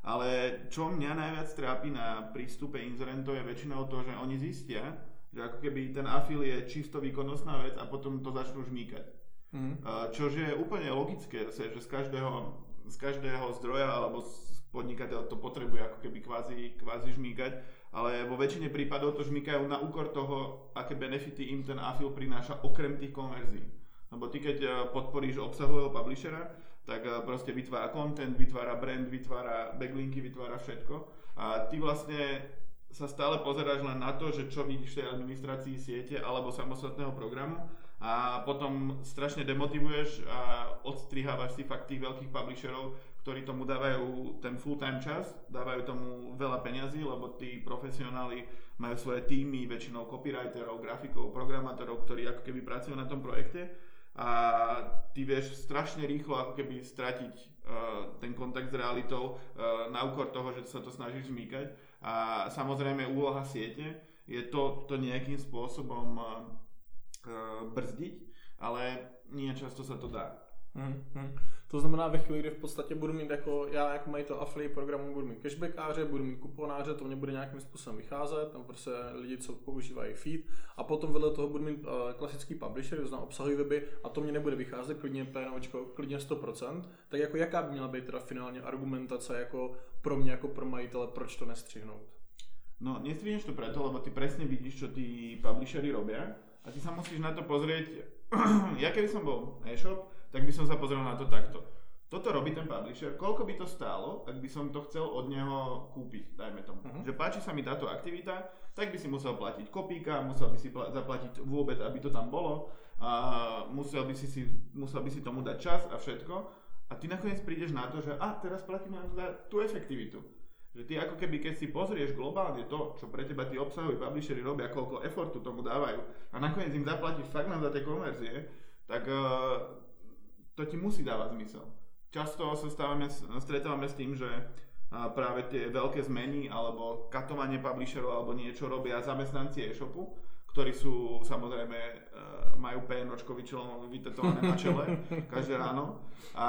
Ale čo mňa najviac trápi na prístupe inzerentov je väčšinou to, že oni zistia, že ako keby ten afil je čisto výkonnostná vec a potom to začnú žmýkať. Mm. Čož je úplne logické, že z každého, z každého zdroja alebo z podnikateľ to potrebuje ako keby kvázi, kvázi žmýkať, ale vo väčšine prípadov to žmýkajú na úkor toho, aké benefity im ten afil prináša okrem tých konverzií. Lebo ty keď eh, podporíš obsahového publishera, tak eh, proste vytvára content, vytvára brand, vytvára backlinky, vytvára všetko. A ty vlastne sa stále pozeráš len na to, že čo vidíš v tej administrácii siete alebo samostatného programu a potom strašne demotivuješ a odstrihávaš si fakt tých veľkých publisherov, ktorí tomu dávajú ten full-time čas, dávajú tomu veľa peňazí, lebo tí profesionáli majú svoje týmy, väčšinou copywriterov, grafikov, programátorov, ktorí ako keby pracujú na tom projekte a ty vieš strašne rýchlo ako keby stratiť uh, ten kontakt s realitou uh, na úkor toho, že sa to snažíš zmýkať a samozrejme úloha siete je to, to nejakým spôsobom uh, brzdiť, ale nie často sa to dá. Hmm, hmm. To znamená ve chvíli, kdy v podstatě budu mít jako, já jako majitel affiliate programu budu mít cashbackáře, budu mít kuponáře, to mě bude nějakým způsobem vycházet, tam prostě lidi, co používají feed a potom vedle toho budu mít uh, klasický publisher, to znamená obsahový weby a to mě nebude vycházet klidně PNOčko, klidně 100%, tak jako jaká by měla být teda finálně argumentace jako pro mě, jako pro majitele, proč to nestřihnout? No, nestrihneš to preto, lebo ty presne vidíš, čo tí publishery robia a ty sa musíš na to pozrieť, ja keby som bol e-shop, tak by som sa pozrel na to takto. Toto robí ten publisher, koľko by to stálo, ak by som to chcel od neho kúpiť, dajme tomu. Uh-huh. Že páči sa mi táto aktivita, tak by si musel platiť kopíka, musel by si pl- zaplatiť vôbec, aby to tam bolo, a musel, by si, si, musel by si tomu dať čas a všetko. A ty nakoniec prídeš na to, že a teraz platíme za tú efektivitu. Že ty ako keby, keď si pozrieš globálne to, čo pre teba tí obsahoví publishery robia, koľko efortu tomu dávajú a nakoniec im zaplatíš fakt len za tie konverzie, tak uh, to ti musí dávať zmysel. Často sa stávame, stretávame s tým, že práve tie veľké zmeny alebo katovanie publisherov alebo niečo robia zamestnanci e-shopu, ktorí sú samozrejme, e, majú PNOčko vytetované na čele každé ráno a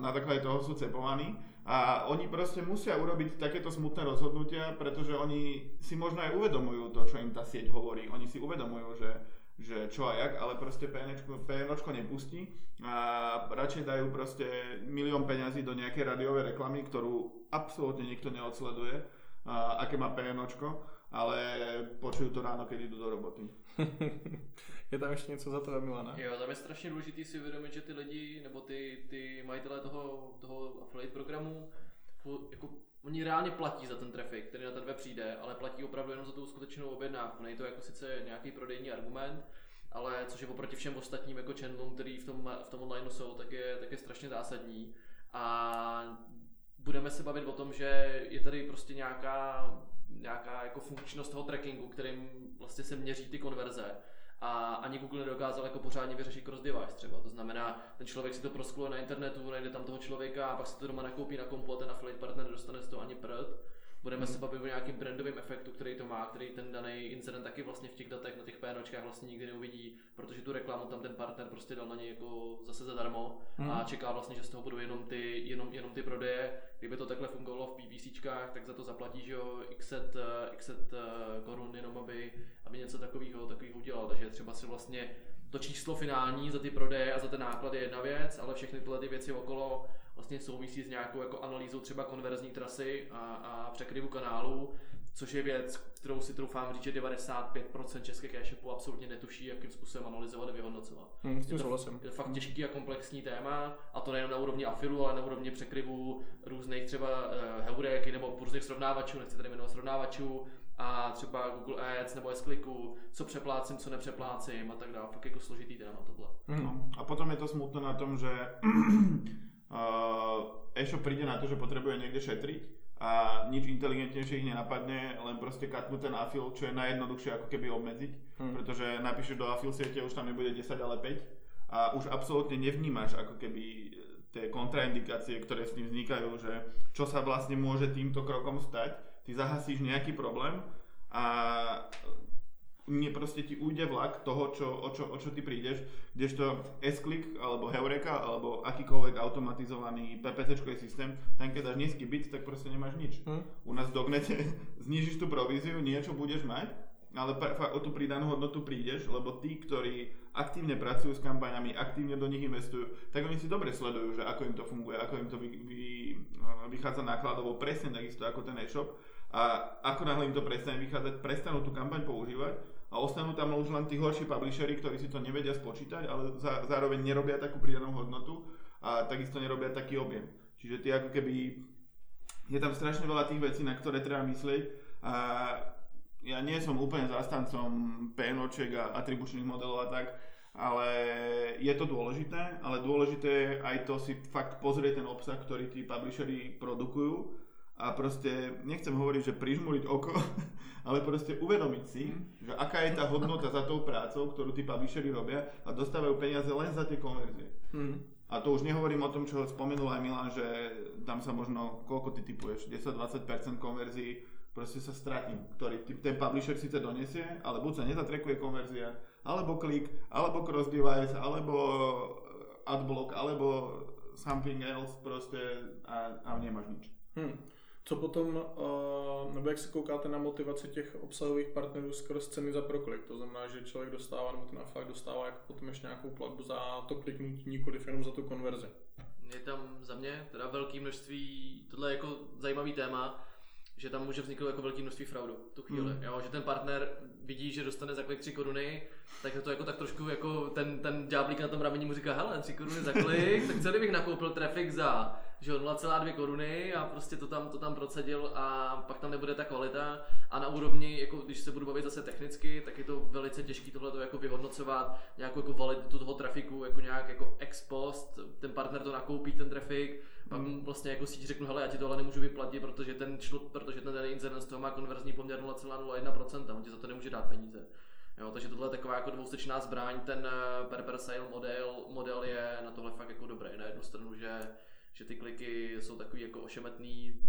na základe toho sú cepovaní. A oni proste musia urobiť takéto smutné rozhodnutia, pretože oni si možno aj uvedomujú to, čo im tá sieť hovorí. Oni si uvedomujú, že že čo a jak, ale proste PNOčko, PNOčko nepustí a radšej dajú proste milión peňazí do nejakej radiovej reklamy, ktorú absolútne nikto neodsleduje, a, aké má PNOčko, ale počujú to ráno, keď idú do roboty. je tam ještě něco za to, Milana? Jo, tam je strašně důležitý si uvědomit, že ty lidi, nebo ty, ty majitelé toho, toho affiliate programu jako, oni reálně platí za ten trafik, který na ten web přijde, ale platí opravdu jenom za tu skutečnou objednávku. Není to jako sice nějaký prodejní argument, ale což je oproti všem ostatním jako channelům, který v tom, v tom online jsou, tak je, tak je strašně zásadní. A budeme se bavit o tom, že je tady prostě nějaká, nějaká jako funkčnost toho trackingu, kterým vlastně se měří ty konverze a ani Google nedokázal jako pořádně vyřešit cross device třeba. To znamená, ten člověk si to proskluje na internetu, najde tam toho člověka a pak si to doma nakoupí na kompu a ten affiliate partner dostane z toho ani prd. Budeme se bavit o nějakým brandovém efektu, který to má, který ten daný incident taky vlastně v těch datech na těch PNOčkách vlastně nikdy neuvidí, protože tu reklamu tam ten partner prostě dal na něj jako zase zadarmo hmm. a čeká vlastně, že z toho budou jenom ty, jenom, jenom ty prodeje. Kdyby to takhle fungovalo v PPCčkách, tak za to zaplatí, že jo, x set, x set eh, korun jenom, aby, aby něco takového takového udělal. Takže třeba si vlastně to číslo finální za ty prodeje a za ten náklad je jedna věc, ale všechny tyhle ty věci okolo vlastně souvisí s nějakou jako analýzou třeba konverzní trasy a, a překryvu kanálů, což je věc, kterou si troufám říct, že 95% českých e-shopů absolutně netuší, jakým způsobem analyzovat a vyhodnocovat. Hmm, je, to, je to fakt těžký a komplexní téma a to nejen na úrovni afilu, ale na úrovni překryvu různých třeba uh, heurek nebo různých srovnávačů, nechci tady jmenovat srovnávačů, a třeba Google Ads nebo s co přeplácím, co nepřeplácím a tak dále. Fakt jako složitý téma tohle. Hmm. A potom je to smutné na tom, že e-shop príde na to, že potrebuje niekde šetriť a nič inteligentnejšie ich nenapadne, len proste katnú ten afil, čo je najjednoduchšie ako keby obmedziť, hmm. pretože napíšeš do afil siete, už tam nebude 10, ale 5 a už absolútne nevnímaš ako keby tie kontraindikácie, ktoré s tým vznikajú, že čo sa vlastne môže týmto krokom stať, ty zahasíš nejaký problém a mne proste ti ujde vlak toho, čo, o, čo, o čo ty prídeš, kdežto S-Click alebo Heureka alebo akýkoľvek automatizovaný PPC systém, tam keď dáš nízky bit, tak proste nemáš nič. Hm? U nás v Dognete znižíš tú províziu, niečo budeš mať, ale fakt o tú pridanú hodnotu prídeš, lebo tí, ktorí aktívne pracujú s kampaňami, aktívne do nich investujú, tak oni si dobre sledujú, že ako im to funguje, ako im to vy, vy, vychádza nákladovo, presne takisto ako ten e-shop. A ako náhle im to prestane vychádzať, prestanú tú kampaň používať a ostanú tam už len tí horší publishery, ktorí si to nevedia spočítať, ale za, zároveň nerobia takú pridanú hodnotu a takisto nerobia taký objem. Čiže ty ako keby, je tam strašne veľa tých vecí, na ktoré treba myslieť a ja nie som úplne zastancom PNOček a atribučných modelov a tak, ale je to dôležité, ale dôležité je aj to si fakt pozrieť ten obsah, ktorý tí publishery produkujú a proste, nechcem hovoriť, že prižmúriť oko, ale proste uvedomiť si, mm. že aká je tá hodnota za tou prácou, ktorú tí publishery robia a dostávajú peniaze len za tie konverzie. Mm. A to už nehovorím o tom, čo spomenul aj Milan, že tam sa možno, koľko ty typuješ, 10-20% konverzií proste sa stratí, ktorý ten publisher síce donesie, ale buď sa nezatrekuje konverzia, alebo klik, alebo cross device, alebo adblock, alebo something else proste a, a nemáš nič. Hmm. Co potom, uh, nebo jak se koukáte na motivaci těch obsahových partnerů skrz ceny za proklik? To znamená, že člověk dostává, nebo ten fakt dostává jako potom ještě nějakou platbu za to kliknutí, nikoliv jenom za tu konverzi. Je tam za mě teda velké množství, tohle je jako zajímavý téma, že tam může vzniknout jako velké množství fraudu tu chvíli. Mm. Jo, že ten partner vidí, že dostane za klik 3 koruny, tak to jako tak trošku jako ten, ten ďáblík na tom rameni mu říká, hele, 3 koruny za klik, tak celý bych nakoupil trafik za že 0,2 koruny a prostě to tam, to tam procedil a pak tam nebude ta kvalita a na úrovni, jako když se budu bavit zase technicky, tak je to velice těžké tohle jako vyhodnocovat, nějakou jako validitu toho trafiku, jako nějak jako ex post, ten partner to nakoupí, ten trafik, pak mu vlastně jako síť řeknu, hele, já ti tohle nemůžu vyplatit, protože ten, člo, protože ten daný incident z toho má konverzní poměr 0,01%, on ti za to nemůže dát peníze. Jo, takže tohle je taková jako dvoustečná zbraň, ten eh, per per sale model, model je na tohle fakt jako dobrý. Na jednu stranu, že, že ty kliky jsou takový jako ošemetný,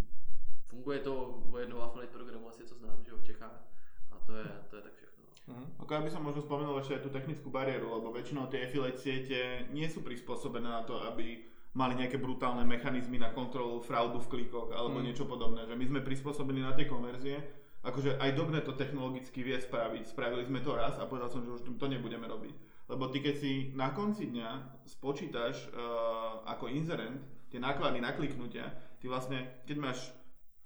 funguje to u jednoho affiliate programu asi co znám, že v Čechách. A to je, to je tak všechno. Uh-huh. Ako ja by som možno spomenul ešte aj tú technickú bariéru, lebo väčšinou tie affiliate siete nie sú prispôsobené na to, aby mali nejaké brutálne mechanizmy na kontrolu fraudu v klikoch alebo mm. niečo podobné. Že my sme prispôsobení na tie konverzie, akože aj Dognet to technologicky vie spraviť. Spravili sme to raz a povedal som, že už to nebudeme robiť. Lebo ty keď si na konci dňa spočítaš uh, ako inzerent tie náklady na kliknutia, ty vlastne, keď máš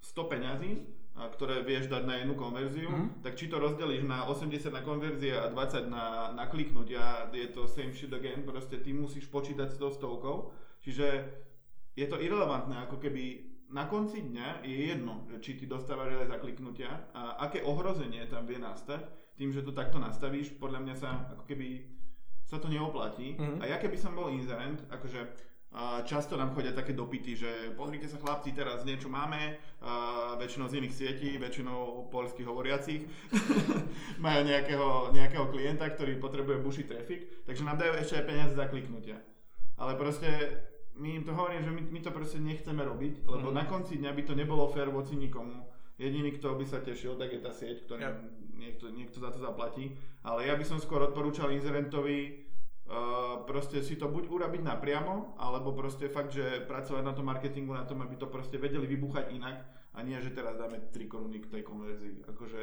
100 peňazí, ktoré vieš dať na jednu konverziu, mm. tak či to rozdelíš na 80 na konverzie a 20 na, na kliknutia, je to same shit again, proste ty musíš počítať s tou stovkou Čiže je to irrelevantné, ako keby na konci dňa je jedno, či ty dostávaš aj za kliknutia a aké ohrozenie tam vie nastať, tým, že to takto nastavíš, podľa mňa sa ako keby sa to neoplatí. Mm-hmm. A ja keby som bol inzerent, akože často nám chodia také dopity, že pozrite sa chlapci, teraz niečo máme, uh, väčšinou z iných sietí, väčšinou polských hovoriacich, majú nejakého, nejakého klienta, ktorý potrebuje bušiť trafik, takže nám dajú ešte aj peniaze za kliknutia. Ale proste my im to hovorím, že my, my to proste nechceme robiť, lebo mm. na konci dňa by to nebolo fér voci nikomu. Jediný, kto by sa tešil, tak je tá sieť, ktorý ja. niekto, niekto za to zaplatí. Ale ja by som skôr odporúčal inzerentovi uh, proste si to buď urobiť napriamo, alebo proste fakt, že pracovať na tom marketingu, na tom, aby to proste vedeli vybuchať inak a nie, že teraz dáme 3 koruny k tej konverzii. Akože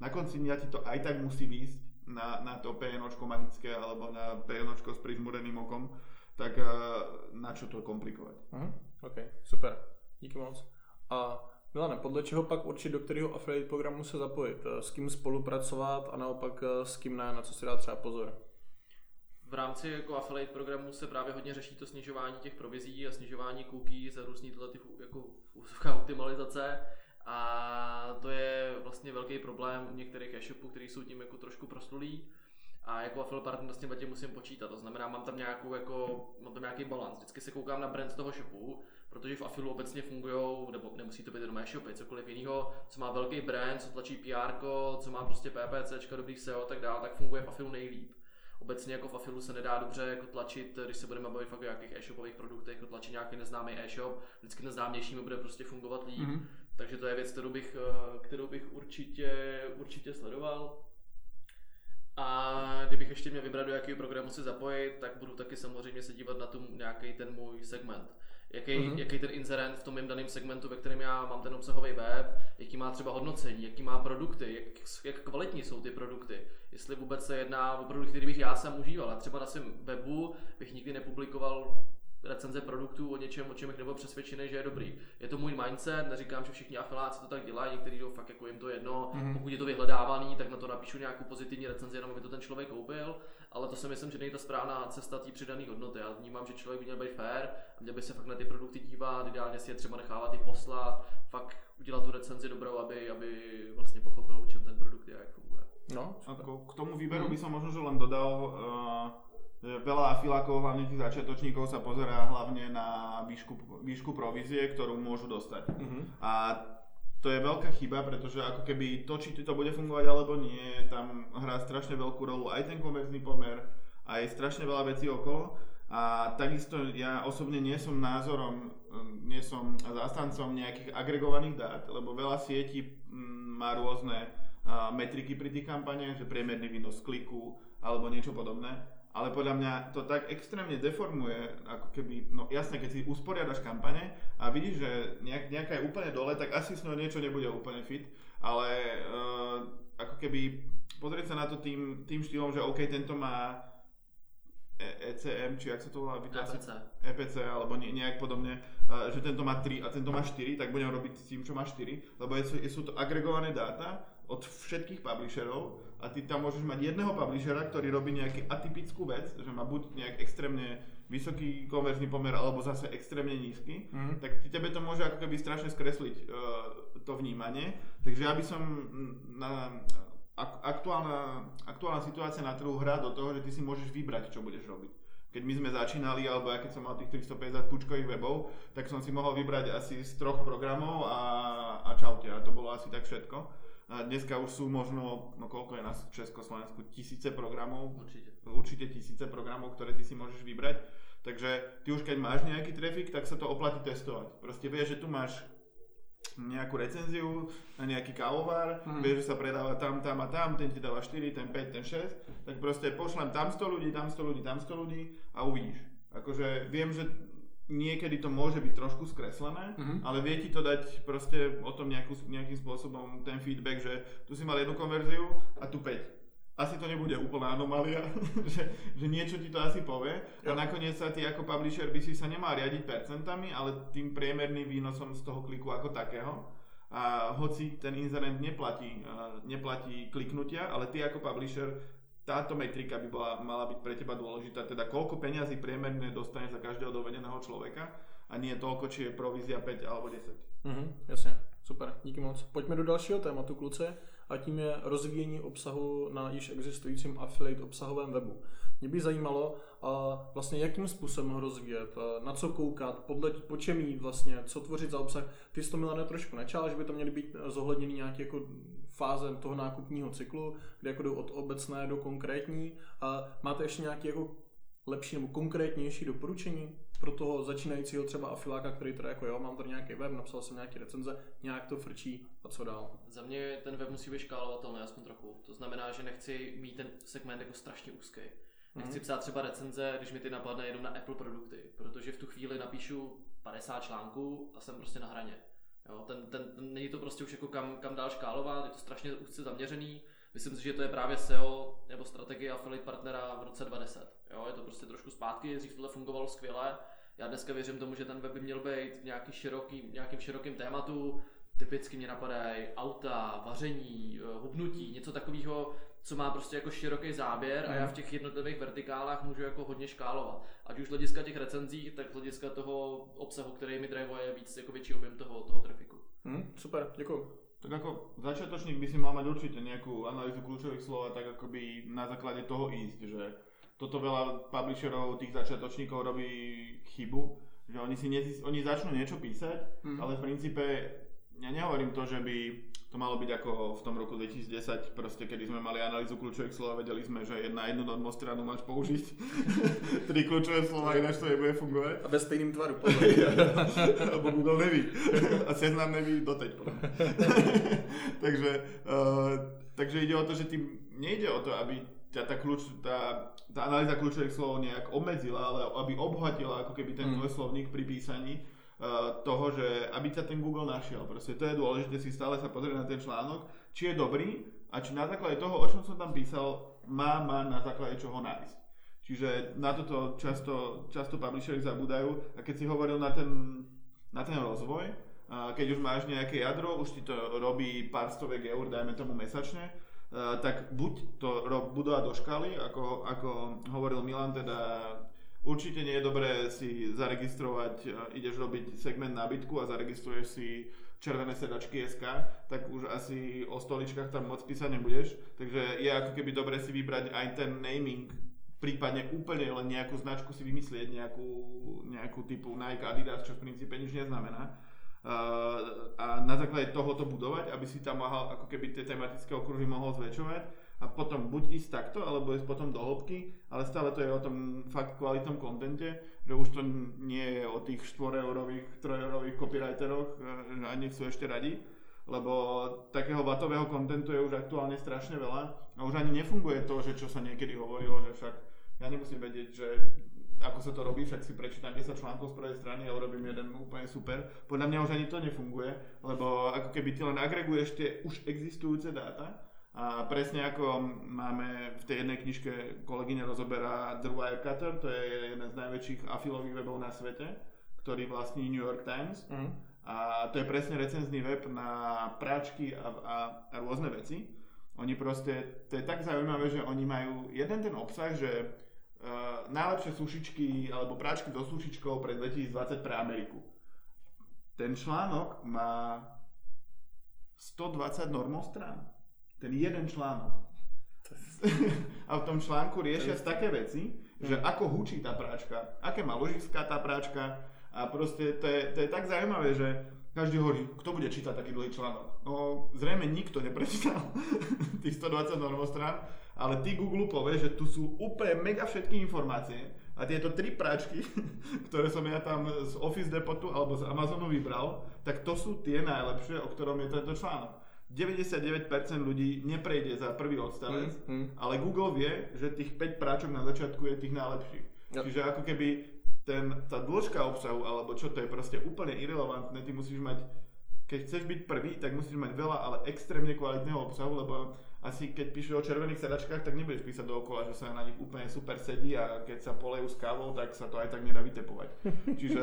na konci dňa ti to aj tak musí výjsť na, na to PNOčko magické alebo na PNOčko s prižmureným okom tak eh, na čo to komplikovať. Uh-huh. OK, super. Díky moc. A Milane, podle čeho pak určit, do kterého affiliate programu se zapojit? Eh, s kým spolupracovat a naopak eh, s kým ne, na co si dát třeba pozor? V rámci jako affiliate programu se právě hodně řeší to snižování těch provizí a snižování cookies a různý tyhle ty jako optimalizace. A to je vlastně velký problém u některých e-shopů, který jsou tím jako trošku proslulí a jako affiliate partner tím tím musím počítat. To znamená, mám tam nějakou jako, mám tam nějaký balans. Vždycky se koukám na brand toho shopu, protože v afilu obecně fungují, nebo nemusí to být jenom e-shopy, cokoliv jiného, co má velký brand, co tlačí PR, co má prostě PPC, dobrý SEO a tak dále, tak funguje v afilu nejlíp. Obecně jako v afilu se nedá dobře jako tlačit, když se budeme bavit fakt o nějakých e-shopových produktech, jako tlačit nějaký neznámý e-shop, vždycky neznámější mi bude prostě fungovat líp. Mm-hmm. Takže to je věc, kterou bych, eh, kterou bych určitě, určitě sledoval. A kdybych ještě měl vybrat, do jakého programu si zapojit, tak budu taky samozřejmě se dívat na tu nějaký ten můj segment. Jaký, mm-hmm. jaký ten inzerent v tom mém daném segmentu, ve kterém já mám ten obsahový web, jaký má třeba hodnocení, jaký má produkty, jak, jak kvalitní jsou ty produkty, jestli vůbec se jedná o produkty, který bych já sám užíval. A třeba na svém webu bych nikdy nepublikoval recenze produktů o něčem, o čem bych nebyl přesvědčený, že je dobrý. Je to můj mindset, neříkám, že všichni afiláci to tak dělají, někteří jdou fakt jako jim to jedno, mm-hmm. pokud je to vyhledávaný, tak na to napíšu nějakou pozitivní recenzi, jenom aby to ten člověk koupil, ale to si myslím, že není ta správná cesta té přidané hodnoty. Já vnímám, že člověk by měl být fair a měl by se fakt na ty produkty dívat, ideálně si je třeba nechávat i poslat, fakt udělat tu recenzi dobrou, aby, aby vlastně pochopil, o čem ten produkt je a jak funguje. No, k tomu výberu mm-hmm. by som možno, že len dodal, uh Veľa afilákov, hlavne tých začiatočníkov, sa pozerá hlavne na výšku, výšku provízie, ktorú môžu dostať. Uh-huh. A to je veľká chyba, pretože ako keby to, či to bude fungovať alebo nie, tam hrá strašne veľkú rolu aj ten konverzný pomer, aj strašne veľa vecí okolo. A takisto ja osobne nie som názorom, nie som zastancom nejakých agregovaných dát, lebo veľa sietí má rôzne metriky pri tých kampaniach, že priemerný výnos kliku alebo niečo podobné ale podľa mňa to tak extrémne deformuje, ako keby, no jasne, keď si usporiadaš kampane a vidíš, že nejak, nejaká je úplne dole, tak asi s ňou niečo nebude úplne fit, ale uh, ako keby pozrieť sa na to tým, tým štýlom, že OK, tento má ECM, či ak sa to volá, EPC. EPC, alebo ne, nejak podobne, uh, že tento má 3 a tento má 4, tak budem robiť s tým, čo má 4, lebo sú, sú to agregované dáta od všetkých publisherov a ty tam môžeš mať jedného publishera, ktorý robí nejakú atypickú vec, že má buď nejak extrémne vysoký konverzný pomer alebo zase extrémne nízky, mm. tak tebe to môže ako keby strašne skresliť uh, to vnímanie. Takže ja by som na, aktuálna, aktuálna situácia na trhu hrá do toho, že ty si môžeš vybrať, čo budeš robiť. Keď my sme začínali, alebo ja keď som mal tých 350 pučkových webov, tak som si mohol vybrať asi z troch programov a, a čaute. A to bolo asi tak všetko. Dneska už sú možno, no koľko je nás v Československu, tisíce programov. Určite. Určite tisíce programov, ktoré ty si môžeš vybrať. Takže ty už keď máš nejaký trafik, tak sa to oplatí testovať. Proste vieš, že tu máš nejakú recenziu na nejaký kávovar, mm. vieš, že sa predáva tam, tam a tam, ten ti dáva 4, ten 5, ten 6, tak proste pošlem tam 100 ľudí, tam 100 ľudí, tam 100 ľudí a uvidíš. Akože viem, že niekedy to môže byť trošku skreslené, mm-hmm. ale vie ti to dať proste o tom nejakú, nejakým spôsobom ten feedback, že tu si mal jednu konverziu a tu 5. Asi to nebude úplná anomália, že, že niečo ti to asi povie a nakoniec sa ty ako publisher by si sa nemal riadiť percentami, ale tým priemerným výnosom z toho kliku ako takého. A hoci ten inzerent neplatí, neplatí kliknutia, ale ty ako publisher táto metrika by bola, mala byť pre teba dôležitá, teda koľko peňazí priemerne dostane za každého dovedeného človeka a nie toľko, či je provízia 5 alebo 10. Mhm, jasně, super, díky moc. Pojďme do dalšího tématu, kluci, a tím je rozvíjení obsahu na již existujícím affiliate obsahovém webu. Mě by zajímalo, a vlastně jakým způsobem ho rozvíjet, na co koukat, podle, po čem jít vlastně, co tvořit za obsah. Ty jsi to Milane trošku načal, že by to měly být zohledněny nějaké jako fáze toho nákupního cyklu, kde jako jdou od obecné do konkrétní. A máte ještě nějaké jako lepší nebo konkrétnější doporučení pro toho začínajícího třeba afiláka, který teda jako jo, mám tady nějaký web, napsal jsem nějaké recenze, nějak to frčí a co dál? Za mě ten web musí být škálovatelný aspoň trochu. To znamená, že nechci mít ten segment jako strašně úzký. Nechci mm. psát třeba recenze, když mi ty napadne jenom na Apple produkty, protože v tu chvíli napíšu 50 článků a jsem prostě na hraně. Jo, ten, ten, ten, není to prostě už jako kam, kam dál škálovat, je to strašně úzce zaměřený. Myslím si, že to je právě SEO nebo strategie affiliate partnera v roce 2010. Jo, je to prostě trošku zpátky, dřív tohle fungovalo skvěle. Já dneska věřím tomu, že ten web by měl být v nějaký široký, nějakým širokým tématu. Typicky mě napadají auta, vaření, eh, hubnutí, něco takového, co má prostě jako široký záběr a já v těch jednotlivých vertikálách můžu jako hodně škálovat. Ať už z hlediska těch recenzí, tak z hlediska toho obsahu, který mi drivuje víc jako větší objem toho, toho trafiku. Hmm, super, děkuji. Tak ako začiatočník by si mal mať určite nejakú analýzu kľúčových slov a tak akoby na základe toho ísť, že toto veľa publisherov tých začiatočníkov robí chybu, že oni si nezis- oni začnú niečo písať, mm. ale v princípe ja nehovorím to, že by to malo byť ako v tom roku 2010, proste keď sme mali analýzu kľúčových slov a vedeli sme, že na jednu stranu máš použiť tri kľúčové slova, ináč to nebude fungovať. A bez stejným tvaru, Lebo Google neví. A seznam neví doteď. takže, uh, takže ide o to, že tým nejde o to, aby ťa tá, kľúč, tá, tá analýza kľúčových slov nejak obmedzila, ale aby obohatila ako keby ten mm. tvoj slovník pri písaní toho, že aby ťa ten Google našiel. Proste to je dôležité si stále sa pozrieť na ten článok, či je dobrý a či na základe toho, o čom som tam písal, má, má na základe čoho nájsť. Čiže na toto často, často publishery zabúdajú a keď si hovoril na ten, na ten rozvoj, keď už máš nejaké jadro, už ti to robí pár stovek eur, dajme tomu mesačne, tak buď to budovať do škály, ako, ako hovoril Milan, teda Určite nie je dobré si zaregistrovať, e, ideš robiť segment nábytku a zaregistruješ si červené sedačky SK, tak už asi o stoličkách tam moc písať nebudeš. Takže je ako keby dobre si vybrať aj ten naming, prípadne úplne len nejakú značku si vymyslieť, nejakú, nejakú typu Nike, Adidas, čo v princípe nič neznamená. Uh, a na základe toho to budovať, aby si tam mohol ako keby tie tematické okruhy mohol zväčšovať a potom buď ísť takto, alebo ísť potom do hĺbky, ale stále to je o tom fakt kvalitnom kontente, že už to nie je o tých 4 eurových, 3 eurových copywriteroch, že ani sú ešte radi, lebo takého vatového kontentu je už aktuálne strašne veľa a už ani nefunguje to, že čo sa niekedy hovorilo, že však ja nemusím vedieť, že ako sa to robí, však si prečítam 10 článkov z prvej strany a urobím jeden úplne super. Podľa mňa už ani to nefunguje, lebo ako keby ty len agreguješ tie už existujúce dáta a presne ako máme v tej jednej knižke kolegyňa rozoberá The Wirecutter, to je jeden z najväčších afilových webov na svete, ktorý vlastní New York Times. Mm. A to je presne recenzný web na práčky a, a, a rôzne veci. Oni proste, to je tak zaujímavé, že oni majú jeden ten obsah, že uh, najlepšie sušičky alebo práčky so sušičkou pre 2020 pre Ameriku. Ten článok má 120 normostrán ten jeden článok. a v tom článku riešia také veci, že mm. ako hučí tá práčka, aké má ložiska tá práčka a proste to je, to je tak zaujímavé, že každý hovorí, kto bude čítať taký dlhý článok. No zrejme nikto neprečítal tých 120 normostrán, ale ty Google povie, že tu sú úplne mega všetky informácie a tieto tri práčky, ktoré som ja tam z Office Depotu alebo z Amazonu vybral, tak to sú tie najlepšie, o ktorom je tento článok. 99% ľudí neprejde za prvý odstavec, mm, mm. ale Google vie, že tých 5 práčok na začiatku je tých najlepších. Yep. Čiže ako keby ten, tá dĺžka obsahu, alebo čo to je proste úplne irrelevantné, ty musíš mať, keď chceš byť prvý, tak musíš mať veľa, ale extrémne kvalitného obsahu, lebo asi keď píšeš o červených sedačkách, tak nebudeš písať dookola, že sa na nich úplne super sedí a keď sa polejú s kávou, tak sa to aj tak nedá vytepovať. Čiže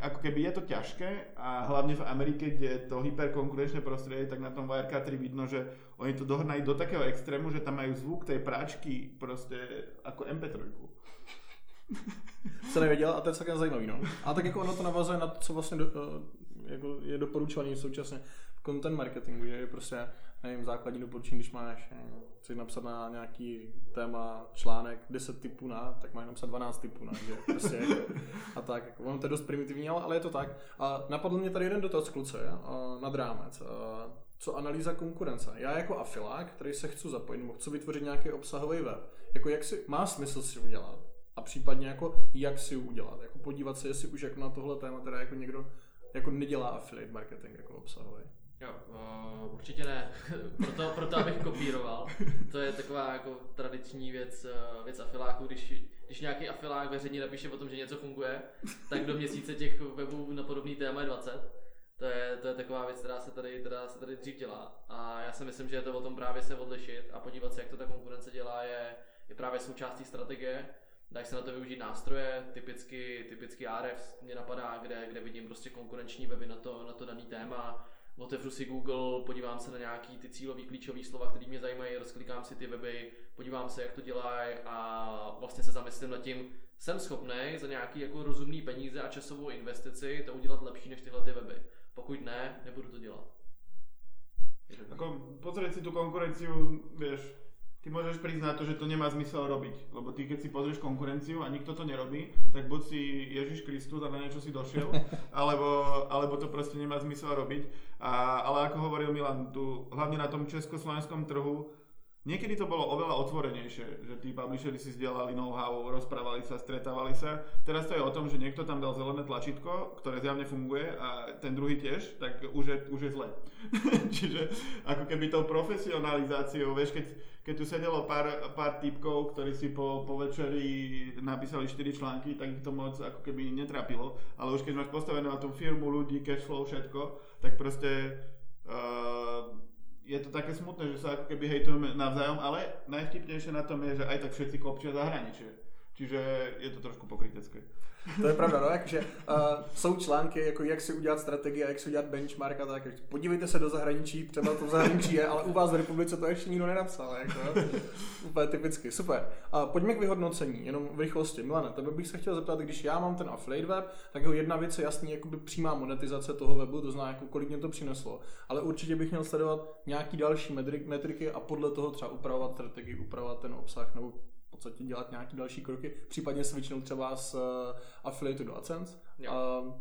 ako keby je to ťažké a hlavne v Amerike, kde je to hyperkonkurenčné prostredie, tak na tom Wirecard 3 vidno, že oni to dohnajú do takého extrému, že tam majú zvuk tej práčky proste ako MP3. Se nevěděl a to je celkem zajímavý, no. A tak jako ono to navazuje na to, co vlastně do, eh, jako je doporučovaný současně content marketingu, že je prostě, nevím, základní doporučení, když máš, nevím, chceš napsat na nějaký téma, článek, 10 typů na, tak máš napsat 12 typů na, že prostě a tak, jako, ono to je dost primitivní, ale, ale je to tak. A napadl mě tady jeden dotaz kluce, a, nad rámec. A, co analýza konkurence. Já jako afilák, který se chci zapojit, nebo chci vytvořit nějaký obsahový web, jako jak si, má smysl si udělat a případně jako jak si udělat, jako podívat se, jestli už jako na tohle téma teda jako někdo jako nedělá affiliate marketing jako obsahový. Jo, uh, určitě ne. proto, proto abych kopíroval. To je taková jako tradiční věc, uh, věc afiláků, když, když nějaký afilák veřejně napíše o tom, že něco funguje, tak do měsíce těch webů na podobný téma je 20. To je, to je taková věc, která se, tady, která se tady dřív dělá. A já si myslím, že je to o tom právě se odlišit a podívat se, jak to ta konkurence dělá, je, je právě součástí strategie. Dají se na to využít nástroje, typicky, typicky RF mě napadá, kde, kde vidím prostě konkurenční weby na to, na to daný téma otevřu si Google, podívám se na nějaký ty cílový klíčový slova, které mě zajímají, rozklikám si ty weby, podívám se, jak to dělají a vlastně se zamyslím nad tím, jsem schopný za nějaký jako rozumný peníze a časovou investici to udělat lepší než tyhle ty weby. Pokud ne, nebudu to dělat. Ako pozrieť si tú konkurenciu, vieš, ty môžeš na to, že to nemá zmysel robiť. Lebo ty keď si pozrieš konkurenciu a nikto to nerobí, tak buď si Ježiš Kristus a na niečo si došiel, alebo, alebo to proste nemá zmysel robiť. A, ale ako hovoril Milan, tu, hlavne na tom československom trhu, Niekedy to bolo oveľa otvorenejšie, že tí publisheri si zdieľali know-how, rozprávali sa, stretávali sa. Teraz to je o tom, že niekto tam dal zelené tlačítko, ktoré zjavne funguje a ten druhý tiež, tak už je, už je zle. Čiže ako keby tou profesionalizáciou, vieš, keď, keď tu sedelo pár, pár typkov, ktorí si po, po večeri napísali 4 články, tak ich to moc ako keby netrapilo. Ale už keď máš postavené na tú firmu, ľudí, cashflow, všetko, tak proste uh, je to také smutné, že sa ako keby hejtujeme navzájom, ale najvtipnejšie na tom je, že aj tak všetci kopčia zahraničie. Čiže je to trošku pokrytecké. To je pravda, no, jakože uh, jsou články, jako jak si udělat strategii a jak si udělat benchmark a tak. Podívejte se do zahraničí, třeba to v zahraničí je, ale u vás v republice to ještě nikdo nenapsal. Jako, úplně typicky, super. A pojďme k vyhodnocení, jenom v rychlosti. Milane, tebe bych se chtěl zeptat, když já mám ten affiliate web, tak jeho jedna věc je jasný, jakoby přímá monetizace toho webu, to znamená, jako kolik mě to přineslo. Ale určitě bych měl sledovat nějaký další metriky a podle toho třeba upravovat strategii, upravovat ten obsah nebo podstatě dělat nějaké další kroky, případně switchnout třeba z uh, affiliate do AdSense. Uh,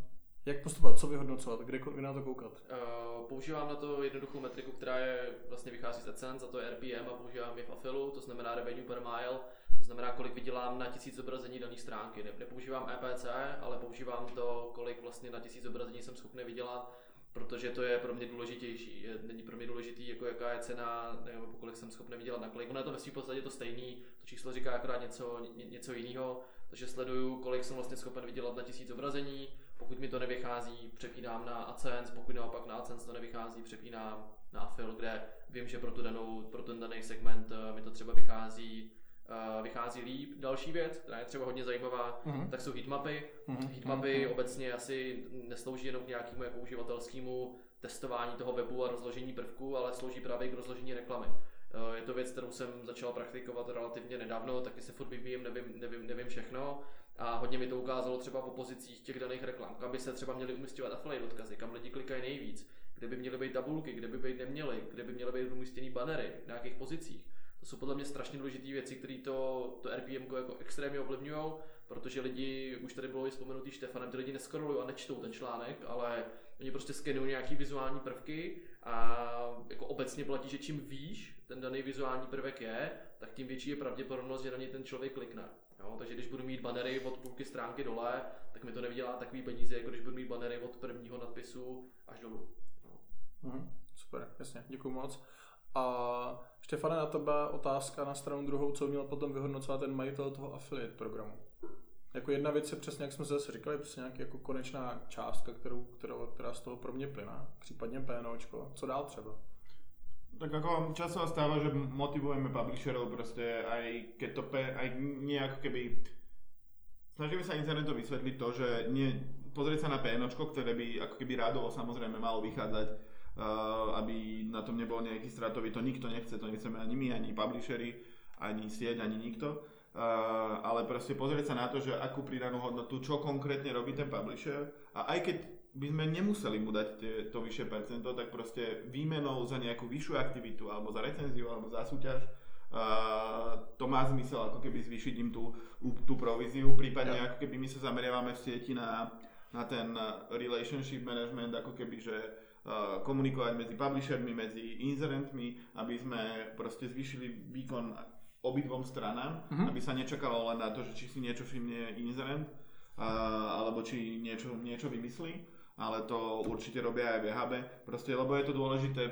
jak postupovat, co vyhodnocovat, kde, kde na to koukat? Uh, používám na to jednoduchou metriku, která je vlastně vychází z AdSense, a to je RPM a používám je v Affilu, to znamená revenue per mile, to znamená, kolik vydělám na tisíc zobrazení dané stránky. Ne, nepoužívám EPC, ale používám to, kolik vlastně na tisíc zobrazení jsem schopný vydělat protože to je pro mě důležitější. Není pro mě důležitý, jako jaká je cena, nebo kolik jsem schopný vydělat na klik. Ono je to ve svým podstatě to stejný, to číslo říká akorát něco, ně, něco jiného, takže sleduju, kolik jsem vlastně schopen vydělat na tisíc zobrazení, pokud mi to nevychází, přepínám na AdSense, pokud naopak na AdSense to nevychází, přepínám na Affil, kde vím, že pro, tu danou, pro ten daný segment eh, mi to třeba vychází vychází líp. Další věc, která je třeba hodně zajímavá, mm-hmm. tak jsou heatmapy. Mm-hmm. Heatmapy mm-hmm. obecně asi neslouží jenom k nějakému jako uživatelskému testování toho webu a rozložení prvků, ale slouží právě k rozložení reklamy. Uh, je to věc, kterou jsem začal praktikovat relativně nedávno, taky se furt vyvíjím, nevím, nevím, nevím všechno. A hodně mi to ukázalo třeba v pozicích těch daných reklam, kam by se třeba měly umístěvat affiliate odkazy, kam lidi klikají nejvíc, kde by měly být tabulky, kde by být neměly, kde by měly být umístěny banery, v nějakých pozicích. To jsou podle mě strašně důležité věci, které to, to RPM jako extrémně ovlivňují, protože lidi, už tady bylo i vzpomenutý Štefanem, ty lidi neskrolují a nečtou ten článek, ale oni prostě skenují nějaký vizuální prvky a jako obecně platí, že čím výš ten daný vizuální prvek je, tak tím větší je pravděpodobnost, že na něj ten člověk klikne. Jo? Takže když budu mít banery od půlky stránky dole, tak mi to nevydělá takový peníze, jako když budu mít banery od prvního nadpisu až dolů. No. Super, jasně, děkuji moc. A Štefane, na tebe otázka na stranu druhou, co měl potom vyhodnocovat ten majitel toho affiliate programu. Jako jedna věc je přesně, jak jsme zase říkali, přesně nějaký jako konečná částka, kterou, kterou, která z toho pro mě plyná, případně PNOčko. Co dál třeba? Tak ako často stáva, že motivujeme publisherov proste aj keď to pe, aj nejak keby snažíme sa internetu vysvetliť to, že nie, pozrieť sa na PNOčko, ktoré by ako keby rádovo samozrejme malo vychádzať aby na tom nebol nejaký stratový, to nikto nechce, to nechceme ani my, ani publishery, ani sieť, ani nikto. Uh, ale proste pozrieť sa na to, že akú pridanú hodnotu, čo konkrétne robí ten publisher a aj keď by sme nemuseli mu dať tie, to vyššie percento, tak proste výmenou za nejakú vyššiu aktivitu alebo za recenziu alebo za súťaž uh, to má zmysel ako keby zvýšiť im tú, tú províziu, prípadne ja. ako keby my sa zameriavame v sieti na, na ten relationship management, ako keby, že komunikovať medzi publishermi, medzi inzerentmi, aby sme proste zvýšili výkon obidvom stranám, mm-hmm. aby sa nečakalo len na to, že či si niečo všimne inzerent, uh, alebo či niečo, niečo vymyslí, ale to určite robia aj VHB, proste, lebo je to dôležité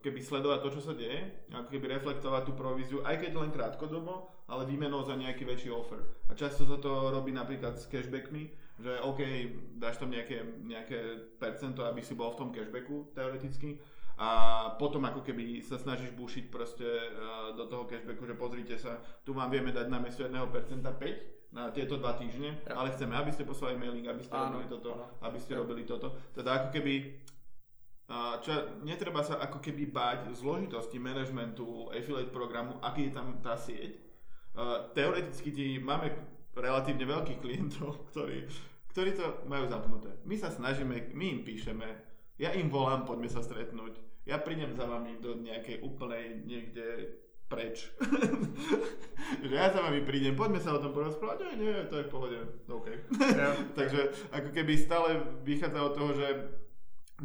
keby sledovať to, čo sa deje, ako keby reflektovať tú províziu, aj keď len krátkodobo, ale výmenou za nejaký väčší offer. A často sa to robí napríklad s cashbackmi, že OK, dáš tam nejaké, nejaké percento, aby si bol v tom cashbacku teoreticky, a potom ako keby sa snažíš bušiť proste uh, do toho cashbacku, že pozrite sa, tu vám vieme dať na miesto 1% 5 na tieto dva týždne, ja. ale chceme, aby ste poslali mailing, aby ste áno, robili toto, áno. aby ste ja. robili toto. Teda ako keby čo, netreba sa ako keby báť zložitosti managementu affiliate programu, aký je tam tá sieť. Uh, teoreticky ti máme relatívne veľkých klientov, ktorí, ktorí to majú zapnuté. My sa snažíme, my im píšeme, ja im volám, poďme sa stretnúť. Ja prídem za vami do nejakej úplnej niekde preč. že ja za vami prídem, poďme sa o tom porozprávať, nie, nie, to je v pohode, OK. Yeah. Takže ako keby stále vychádza od toho, že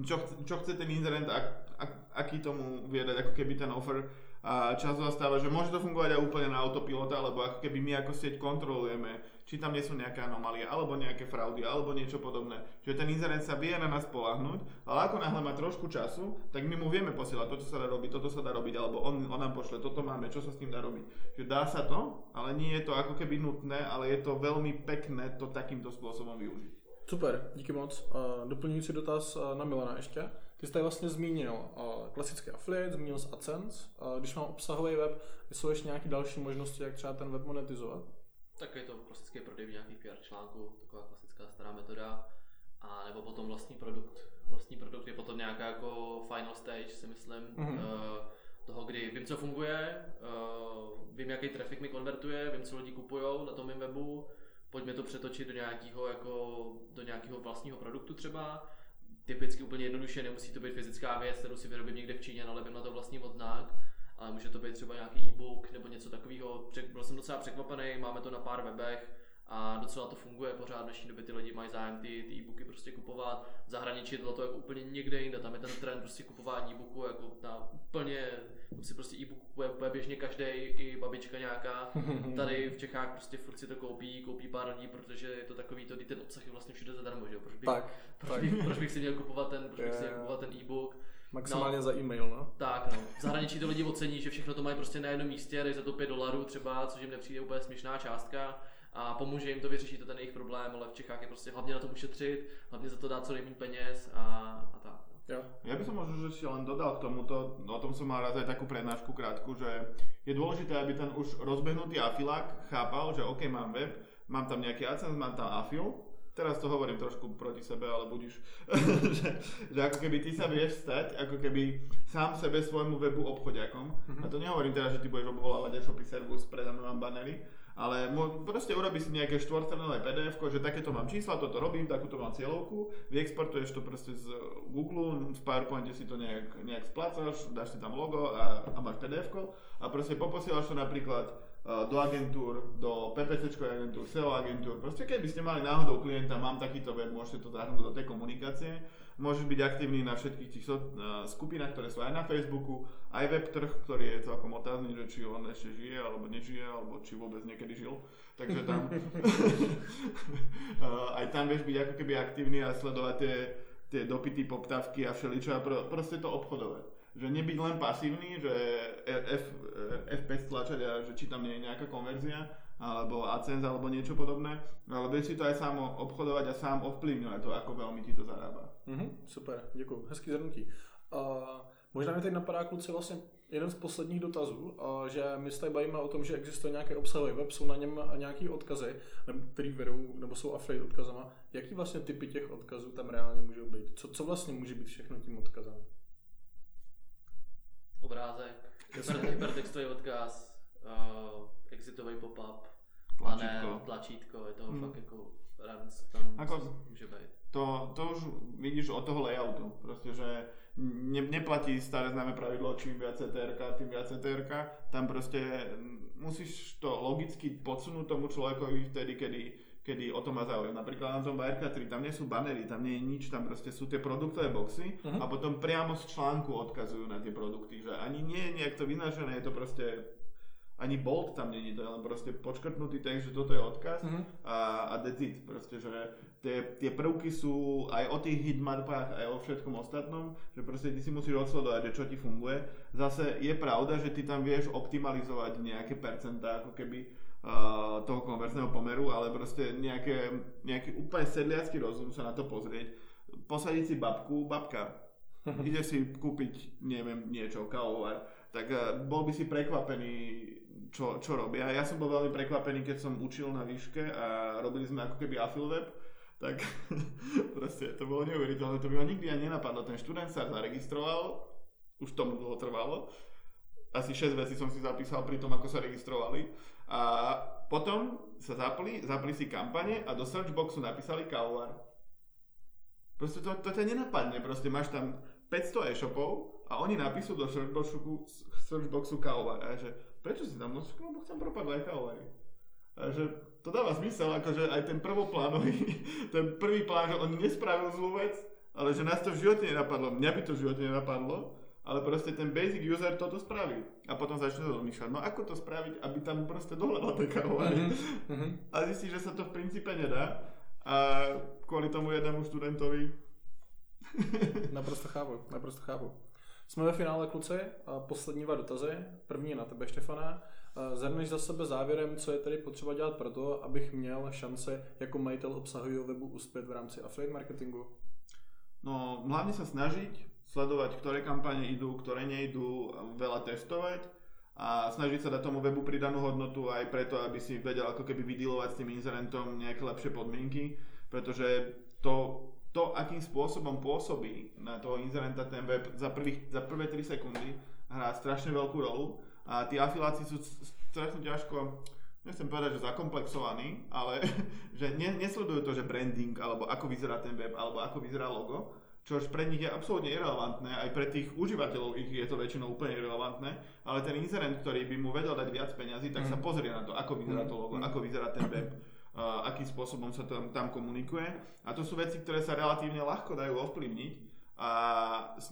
čo, čo chce ten inzerent, ak, ak, aký tomu vie dať ako keby ten offer, a často stáva, že môže to fungovať aj úplne na autopilota, alebo ako keby my ako sieť kontrolujeme, či tam nie sú nejaké anomálie, alebo nejaké fraudy, alebo niečo podobné. Čiže ten inzerent sa vie na nás polahnuť, ale ako náhle má trošku času, tak my mu vieme posielať, toto sa dá robiť, toto sa dá robiť, alebo on, on nám pošle, toto máme, čo sa s tým dá robiť. Čiže dá sa to, ale nie je to ako keby nutné, ale je to veľmi pekné to takýmto spôsobom využiť. Super, díky moc. Uh, doplňující dotaz uh, na Milana ještě. Ty jsi tady vlastně zmínil uh, klasický affiliate, zmínil jsi AdSense. Uh, když mám obsahový web, jsou ještě nějaké další možnosti, jak třeba ten web monetizovat? Tak je to klasický prodej nějakých PR článků, taková klasická stará metoda. A nebo potom vlastní produkt. Vlastní produkt je potom nějaká jako final stage, si myslím, mm-hmm. uh, toho, kdy vím, co funguje, uh, vím, jaký trafik mi konvertuje, vím, co lidi kupují na tom mém webu, pojďme to přetočit do nějakého, jako, do nějakého vlastního produktu třeba, typicky úplně jednoduše, nemusí to být fyzická věc, kterou si vyrobím někde v Číně, nalepím na to vlastní odznak, ale může to být třeba nějaký e-book nebo něco takového. Byl jsem docela překvapený, máme to na pár webech a docela to funguje pořád. V dnešní době ty lidi mají zájem ty, ty e-booky prostě kupovat. V zahraničí je to jako úplně někde jinde, tam je ten trend prostě kupování e-booku jako na úplně, tam si prostě e-book kupuje úplně běžně každý, i babička nějaká. Tady v Čechách prostě furt si to koupí, koupí pár lidí, protože je to takový to, ten obsah je vlastně všude zadarmo, že jo? Proč bych, tak, proč, tak. Bych, proč bych si měl kupovat ten, proč bych si měl kupovat ten e-book? Maximálně no, za e-mail, no. Tak, no. V zahraničí to lidi ocení, že všechno to mají prostě na jednom místě, dej za to 5 dolarů třeba, což jim nepřijde úplně směšná částka a pomůže jim to vyřešit to ten jejich problém, ale v Čechách je prostě hlavně na to ušetřit, hlavně za to dát co nejméně peněz a, a tak. Ja. ja by som možno že si len dodal k tomuto, o tom som mal raz aj takú prednášku krátku, že je dôležité, aby ten už rozbehnutý afilák chápal, že OK, mám web, mám tam nejaký AdSense, mám tam afil, teraz to hovorím trošku proti sebe, ale budíš, že, že ako keby ty sa vieš stať, ako keby sám sebe svojmu webu obchodiakom. Mm-hmm. A to nehovorím teraz, že ty budeš obvolávať e-shopy servus, predáme vám banery, ale proste urobí si nejaké štvorstranové PDF, že takéto mám čísla, toto robím, takúto mám cieľovku, vyexportuješ to proste z Google, v PowerPointe si to nejak, nejak splácaš, dáš si tam logo a, a máš PDF a proste poposielaš to napríklad do agentúr, do PPC agentúr, SEO agentúr. Proste keby ste mali náhodou klienta, mám takýto web, môžete to zahrnúť do tej komunikácie. Môžeš byť aktívny na všetkých tých skupinách, ktoré sú aj na Facebooku, aj web trh, ktorý je celkom otázny, že či on ešte žije, alebo nežije, alebo či vôbec niekedy žil. Takže tam aj tam vieš byť ako keby aktívny a sledovať tie, tie dopity, poptávky a všeličo a proste to obchodovať že nebyť len pasívny, že F, F5 stlačať a že či tam nie je nejaká konverzia, alebo AdSense alebo niečo podobné, ale vieš si to aj sám obchodovať a sám ovplyvňovať to, ako veľmi ti to zarába. Mm-hmm, super, děkuji, hezký zhrnutí. Uh, možná mi teď napadá kluci vlastně jeden z posledních dotazů, uh, že my se tady bavíme o tom, že existuje nějaký obsahový web, jsou na něm nějaký odkazy, který vedou, nebo jsou affiliate odkazama. Jaký vlastně typy těch odkazů tam reálně můžou být? Co, co vlastně může být všechno tím odkazem? obrázek, hypertextový odkaz, uh, exitový pop-up, tlačítko. A ne tlačítko, je to hmm. fakt jako ranc tam ako, může být. To, to už vidíš od toho layoutu, proste, že ne, neplatí staré známe pravidlo, čím viac CTRK, tým viac CTRK, tam proste musíš to logicky podsunúť tomu človekovi vtedy, kedy kedy o to má záujem. Napríklad na tom BRK3, tam nie sú banery, tam nie je nič, tam proste sú tie produktové boxy uh-huh. a potom priamo z článku odkazujú na tie produkty, že ani nie je nejak to vynážené, je to proste ani bolt tam není, to je len proste počkrtnutý text, že toto je odkaz uh-huh. a, a that's it. Proste, že tie, tie prvky sú aj o tých hitmapách, aj o všetkom ostatnom, že proste ty si musíš odsledovať, že čo ti funguje. Zase je pravda, že ty tam vieš optimalizovať nejaké percentá, ako keby uh, toho konverzného pomeru, ale proste nejaké, nejaký úplne sedliacký rozum sa na to pozrieť. Posadiť si babku, babka, ide si kúpiť, neviem, niečo, kávovar, tak uh, bol by si prekvapený, čo, čo robia. Ja som bol veľmi prekvapený, keď som učil na výške a robili sme ako keby Affilweb, tak proste to bolo neuveriteľné, to by ma nikdy ani nenapadlo. Ten študent sa zaregistroval, už tomu dlho trvalo, asi 6 vecí som si zapísal pri tom, ako sa registrovali a potom sa zapli, zapli si kampane a do searchboxu napísali kávovar. Proste to, to ťa nenapadne, proste máš tam 500 e-shopov a oni napíšu do searchboxu, searchboxu kávovar. A že prečo si tam nosíš? No, chcem propadať aj kávovary. A že to dáva zmysel, akože aj ten prvoplánový, ten prvý plán, že on nespravil zlú vec, ale že nás to v živote nenapadlo. Mňa by to v živote nenapadlo, ale proste ten basic user toto spraví. A potom začne rozmýšľať, no ako to spraviť, aby tam proste dohľadal tie kávovary. Mm-hmm. A zistí, že sa to v princípe nedá. A kvôli tomu jednému študentovi... naprosto chápu, naprosto chápu. Jsme ve finále, kluci, poslední dva dotazy. První na tebe, Štefana. Zhrneš za sebe závěrem, co je tedy potřeba dělat pro to, abych měl šanci jako majitel obsahového webu uspět v rámci affiliate marketingu? No, hlavne sa snažiť, sledovať, ktoré kampane idú, ktoré nejdú, veľa testovať a snažiť sa dať tomu webu pridanú hodnotu aj preto, aby si vedel ako keby vydilovať s tým inzerentom nejaké lepšie podmienky, pretože to to, akým spôsobom pôsobí na toho inzerenta ten web za, prvých, za prvé 3 sekundy hrá strašne veľkú rolu a tí afiláci sú strašne ťažko, nechcem povedať, že zakomplexovaní, ale že ne, nesledujú to, že branding, alebo ako vyzerá ten web, alebo ako vyzerá logo, čož pre nich je absolútne irrelevantné, aj pre tých užívateľov ich je to väčšinou úplne irrelevantné, ale ten inzerent, ktorý by mu vedel dať viac peňazí, tak mm. sa pozrie na to, ako vyzerá to logo, mm. ako vyzerá ten web akým spôsobom sa tam, tam komunikuje. A to sú veci, ktoré sa relatívne ľahko dajú ovplyvniť a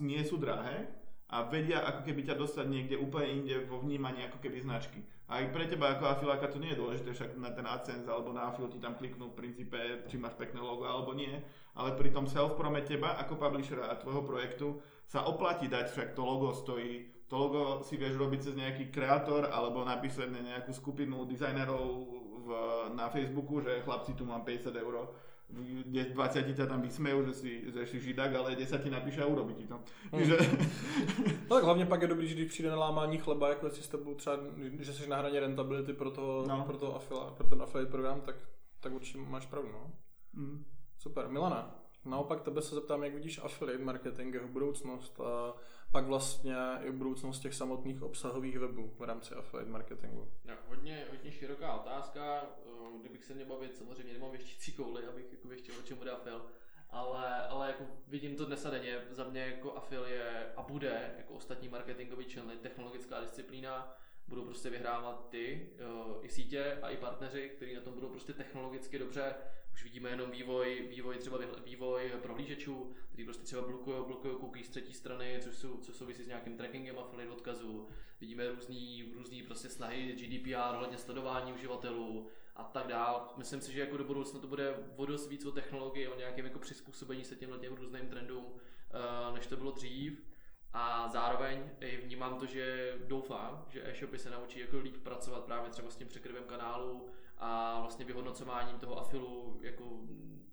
nie sú drahé a vedia ako keby ťa dostať niekde úplne inde vo vnímaní ako keby značky. A aj pre teba ako afiláka to nie je dôležité, však na ten AdSense alebo na afil ti tam kliknú v princípe, či máš pekné logo alebo nie, ale pri tom self-prome teba ako publishera a tvojho projektu sa oplatí dať, však to logo stojí, to logo si vieš robiť cez nejaký kreator alebo napísať na nejakú skupinu dizajnerov na Facebooku, že chlapci tu mám 50 eur, 20 ťa tam vysmejú, že si, že si židak, ale 10 ti napíše a urobí ti to. Hmm. Že... no tak hlavně pak je dobrý, že když přijde na lámání chleba, jako si s tebou třeba, že jsi na hraně rentability pro, to, no. pro, to afila, pro ten affiliate program, tak, tak určitě máš pravdu. No? Hmm. Super. Milana, naopak tebe se zeptám, jak vidíš affiliate marketing, jeho budoucnost a pak vlastně i budoucnost těch samotných obsahových webů v rámci affiliate marketingu? No, hodně, hodně široká otázka. Eh, kdybych se měl bavit, samozřejmě nemám věštící kouli, abych jako věštil, o čem bude afil. Ale, ale jako vidím to dnes a denně, za mě jako afil je a bude jako ostatní marketingový channel, technologická disciplína, budou prostě vyhrávat ty uh, i sítě a i partneři, kteří na tom budou prostě technologicky dobře. Už vidíme jenom vývoj, vývoj třeba vývoj prohlížečů, který prostě třeba blokují, blokují cookies z třetí strany, což, jsou, co souvisí s nějakým trackingem affiliate odkazů. Vidíme různý, různý prostě snahy GDPR ohledně sledování uživatelů a tak dál. Myslím si, že jako do budoucna to bude vodost víc o technologii, o nějakém jako přizpůsobení se těmhle těm různým trendům, uh, než to bylo dřív. A zároveň vnímám to, že doufám, že e-shopy se naučí jako líp pracovat právě třeba s tím překryvem kanálu a vlastně vyhodnocováním toho afilu jako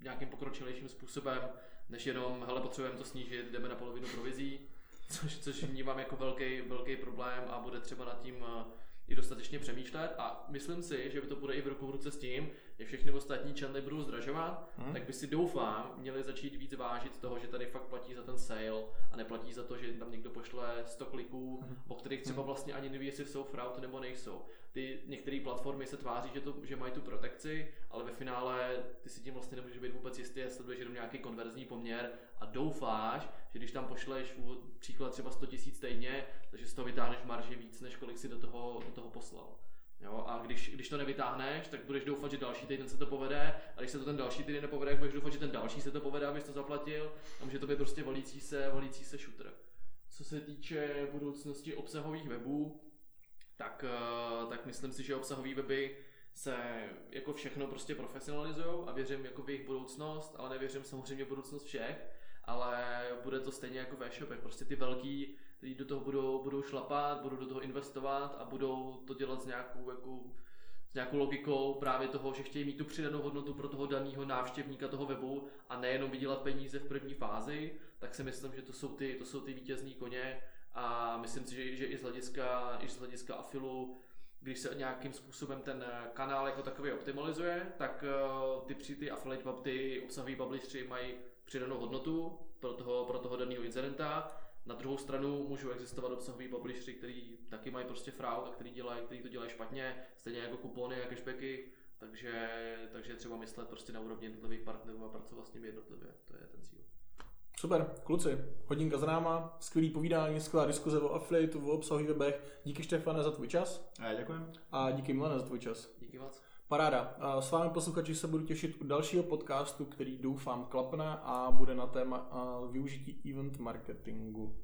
nějakým pokročilejším způsobem, než jenom, hele, potřebujeme to snížit, jdeme na polovinu provizí, což, což vnímám jako velký, velký problém a bude třeba nad tím eh, i dostatečně přemýšlet. A myslím si, že by to bude i v ruku v ruce s tím, jak všechny ostatní channely budou zdražovat, hmm. tak by si doufám měli začít víc vážit toho, že tady fakt platí za ten sale a neplatí za to, že tam někdo pošle 100 kliků, hmm. o kterých třeba mhm. vlastně ani neví, jestli jsou fraud nebo nejsou. Ty některé platformy se tváří, že, to, že mají tu protekci, ale ve finále ty si tím vlastně nemůžeš být vůbec jistý, jestli sleduješ jenom nějaký konverzní poměr a doufáš, že když tam pošleš příklad třeba 100 000 týdně, takže z toho vytáhneš marži víc, než kolik si do toho, do toho poslal. Jo, a když, když to nevytáhneš, tak budeš doufat, že další týden se to povede, a když se to ten další týden nepovede, tak budeš doufat, že ten další se to povede, abys to zaplatil, a může to být prostě valící se, valící se shooter. Co se týče budoucnosti obsahových webů, tak, eh, tak myslím si, že obsahové weby se jako všechno prostě profesionalizují a věřím jako v jejich budoucnost, ale nevěřím samozřejmě v budoucnost všech, ale bude to stejně jako ve shopech. Prostě ty velký kteří do toho budou, budou šlapat, budou do toho investovat a budou to dělat s nějakou, jako, s nějakou logikou právě toho, že chtějí mít tu přidanou hodnotu pro toho daného návštěvníka toho webu a nejenom vydělat peníze v první fázi, tak si myslím, že to jsou ty, to jsou ty vítězní koně a myslím si, že, že i z hlediska, i z hlediska afilu když se nějakým způsobem ten kanál jako takový optimalizuje, tak eh, ty, ty affiliate ty obsahový publishři mají přidanou hodnotu pro toho, pro toho daného incidenta na druhou stranu můžou existovat obsahoví publishři, kteří taky mají prostě fraud a který, dělají, který to dělají špatně, stejně jako kupony a cashbacky, takže, takže třeba myslet prostě na úrovni jednotlivých partnerů a pracovat s nimi jednotlivě, to je ten cíl. Super, kluci, hodinka za náma, skvělý povídání, skvělá diskuze o affiliateu, o obsahových webech. Díky Štefane za tvůj čas. A děkujem. A díky Milane za tvůj čas. Díky moc. Paráda. Eh, s vámi posluchači se budu těšit u dalšího podcastu, který doufám klapne a bude na téma eh, využití event marketingu.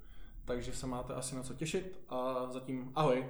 Takže se máte asi na co těšit a zatím ahoj.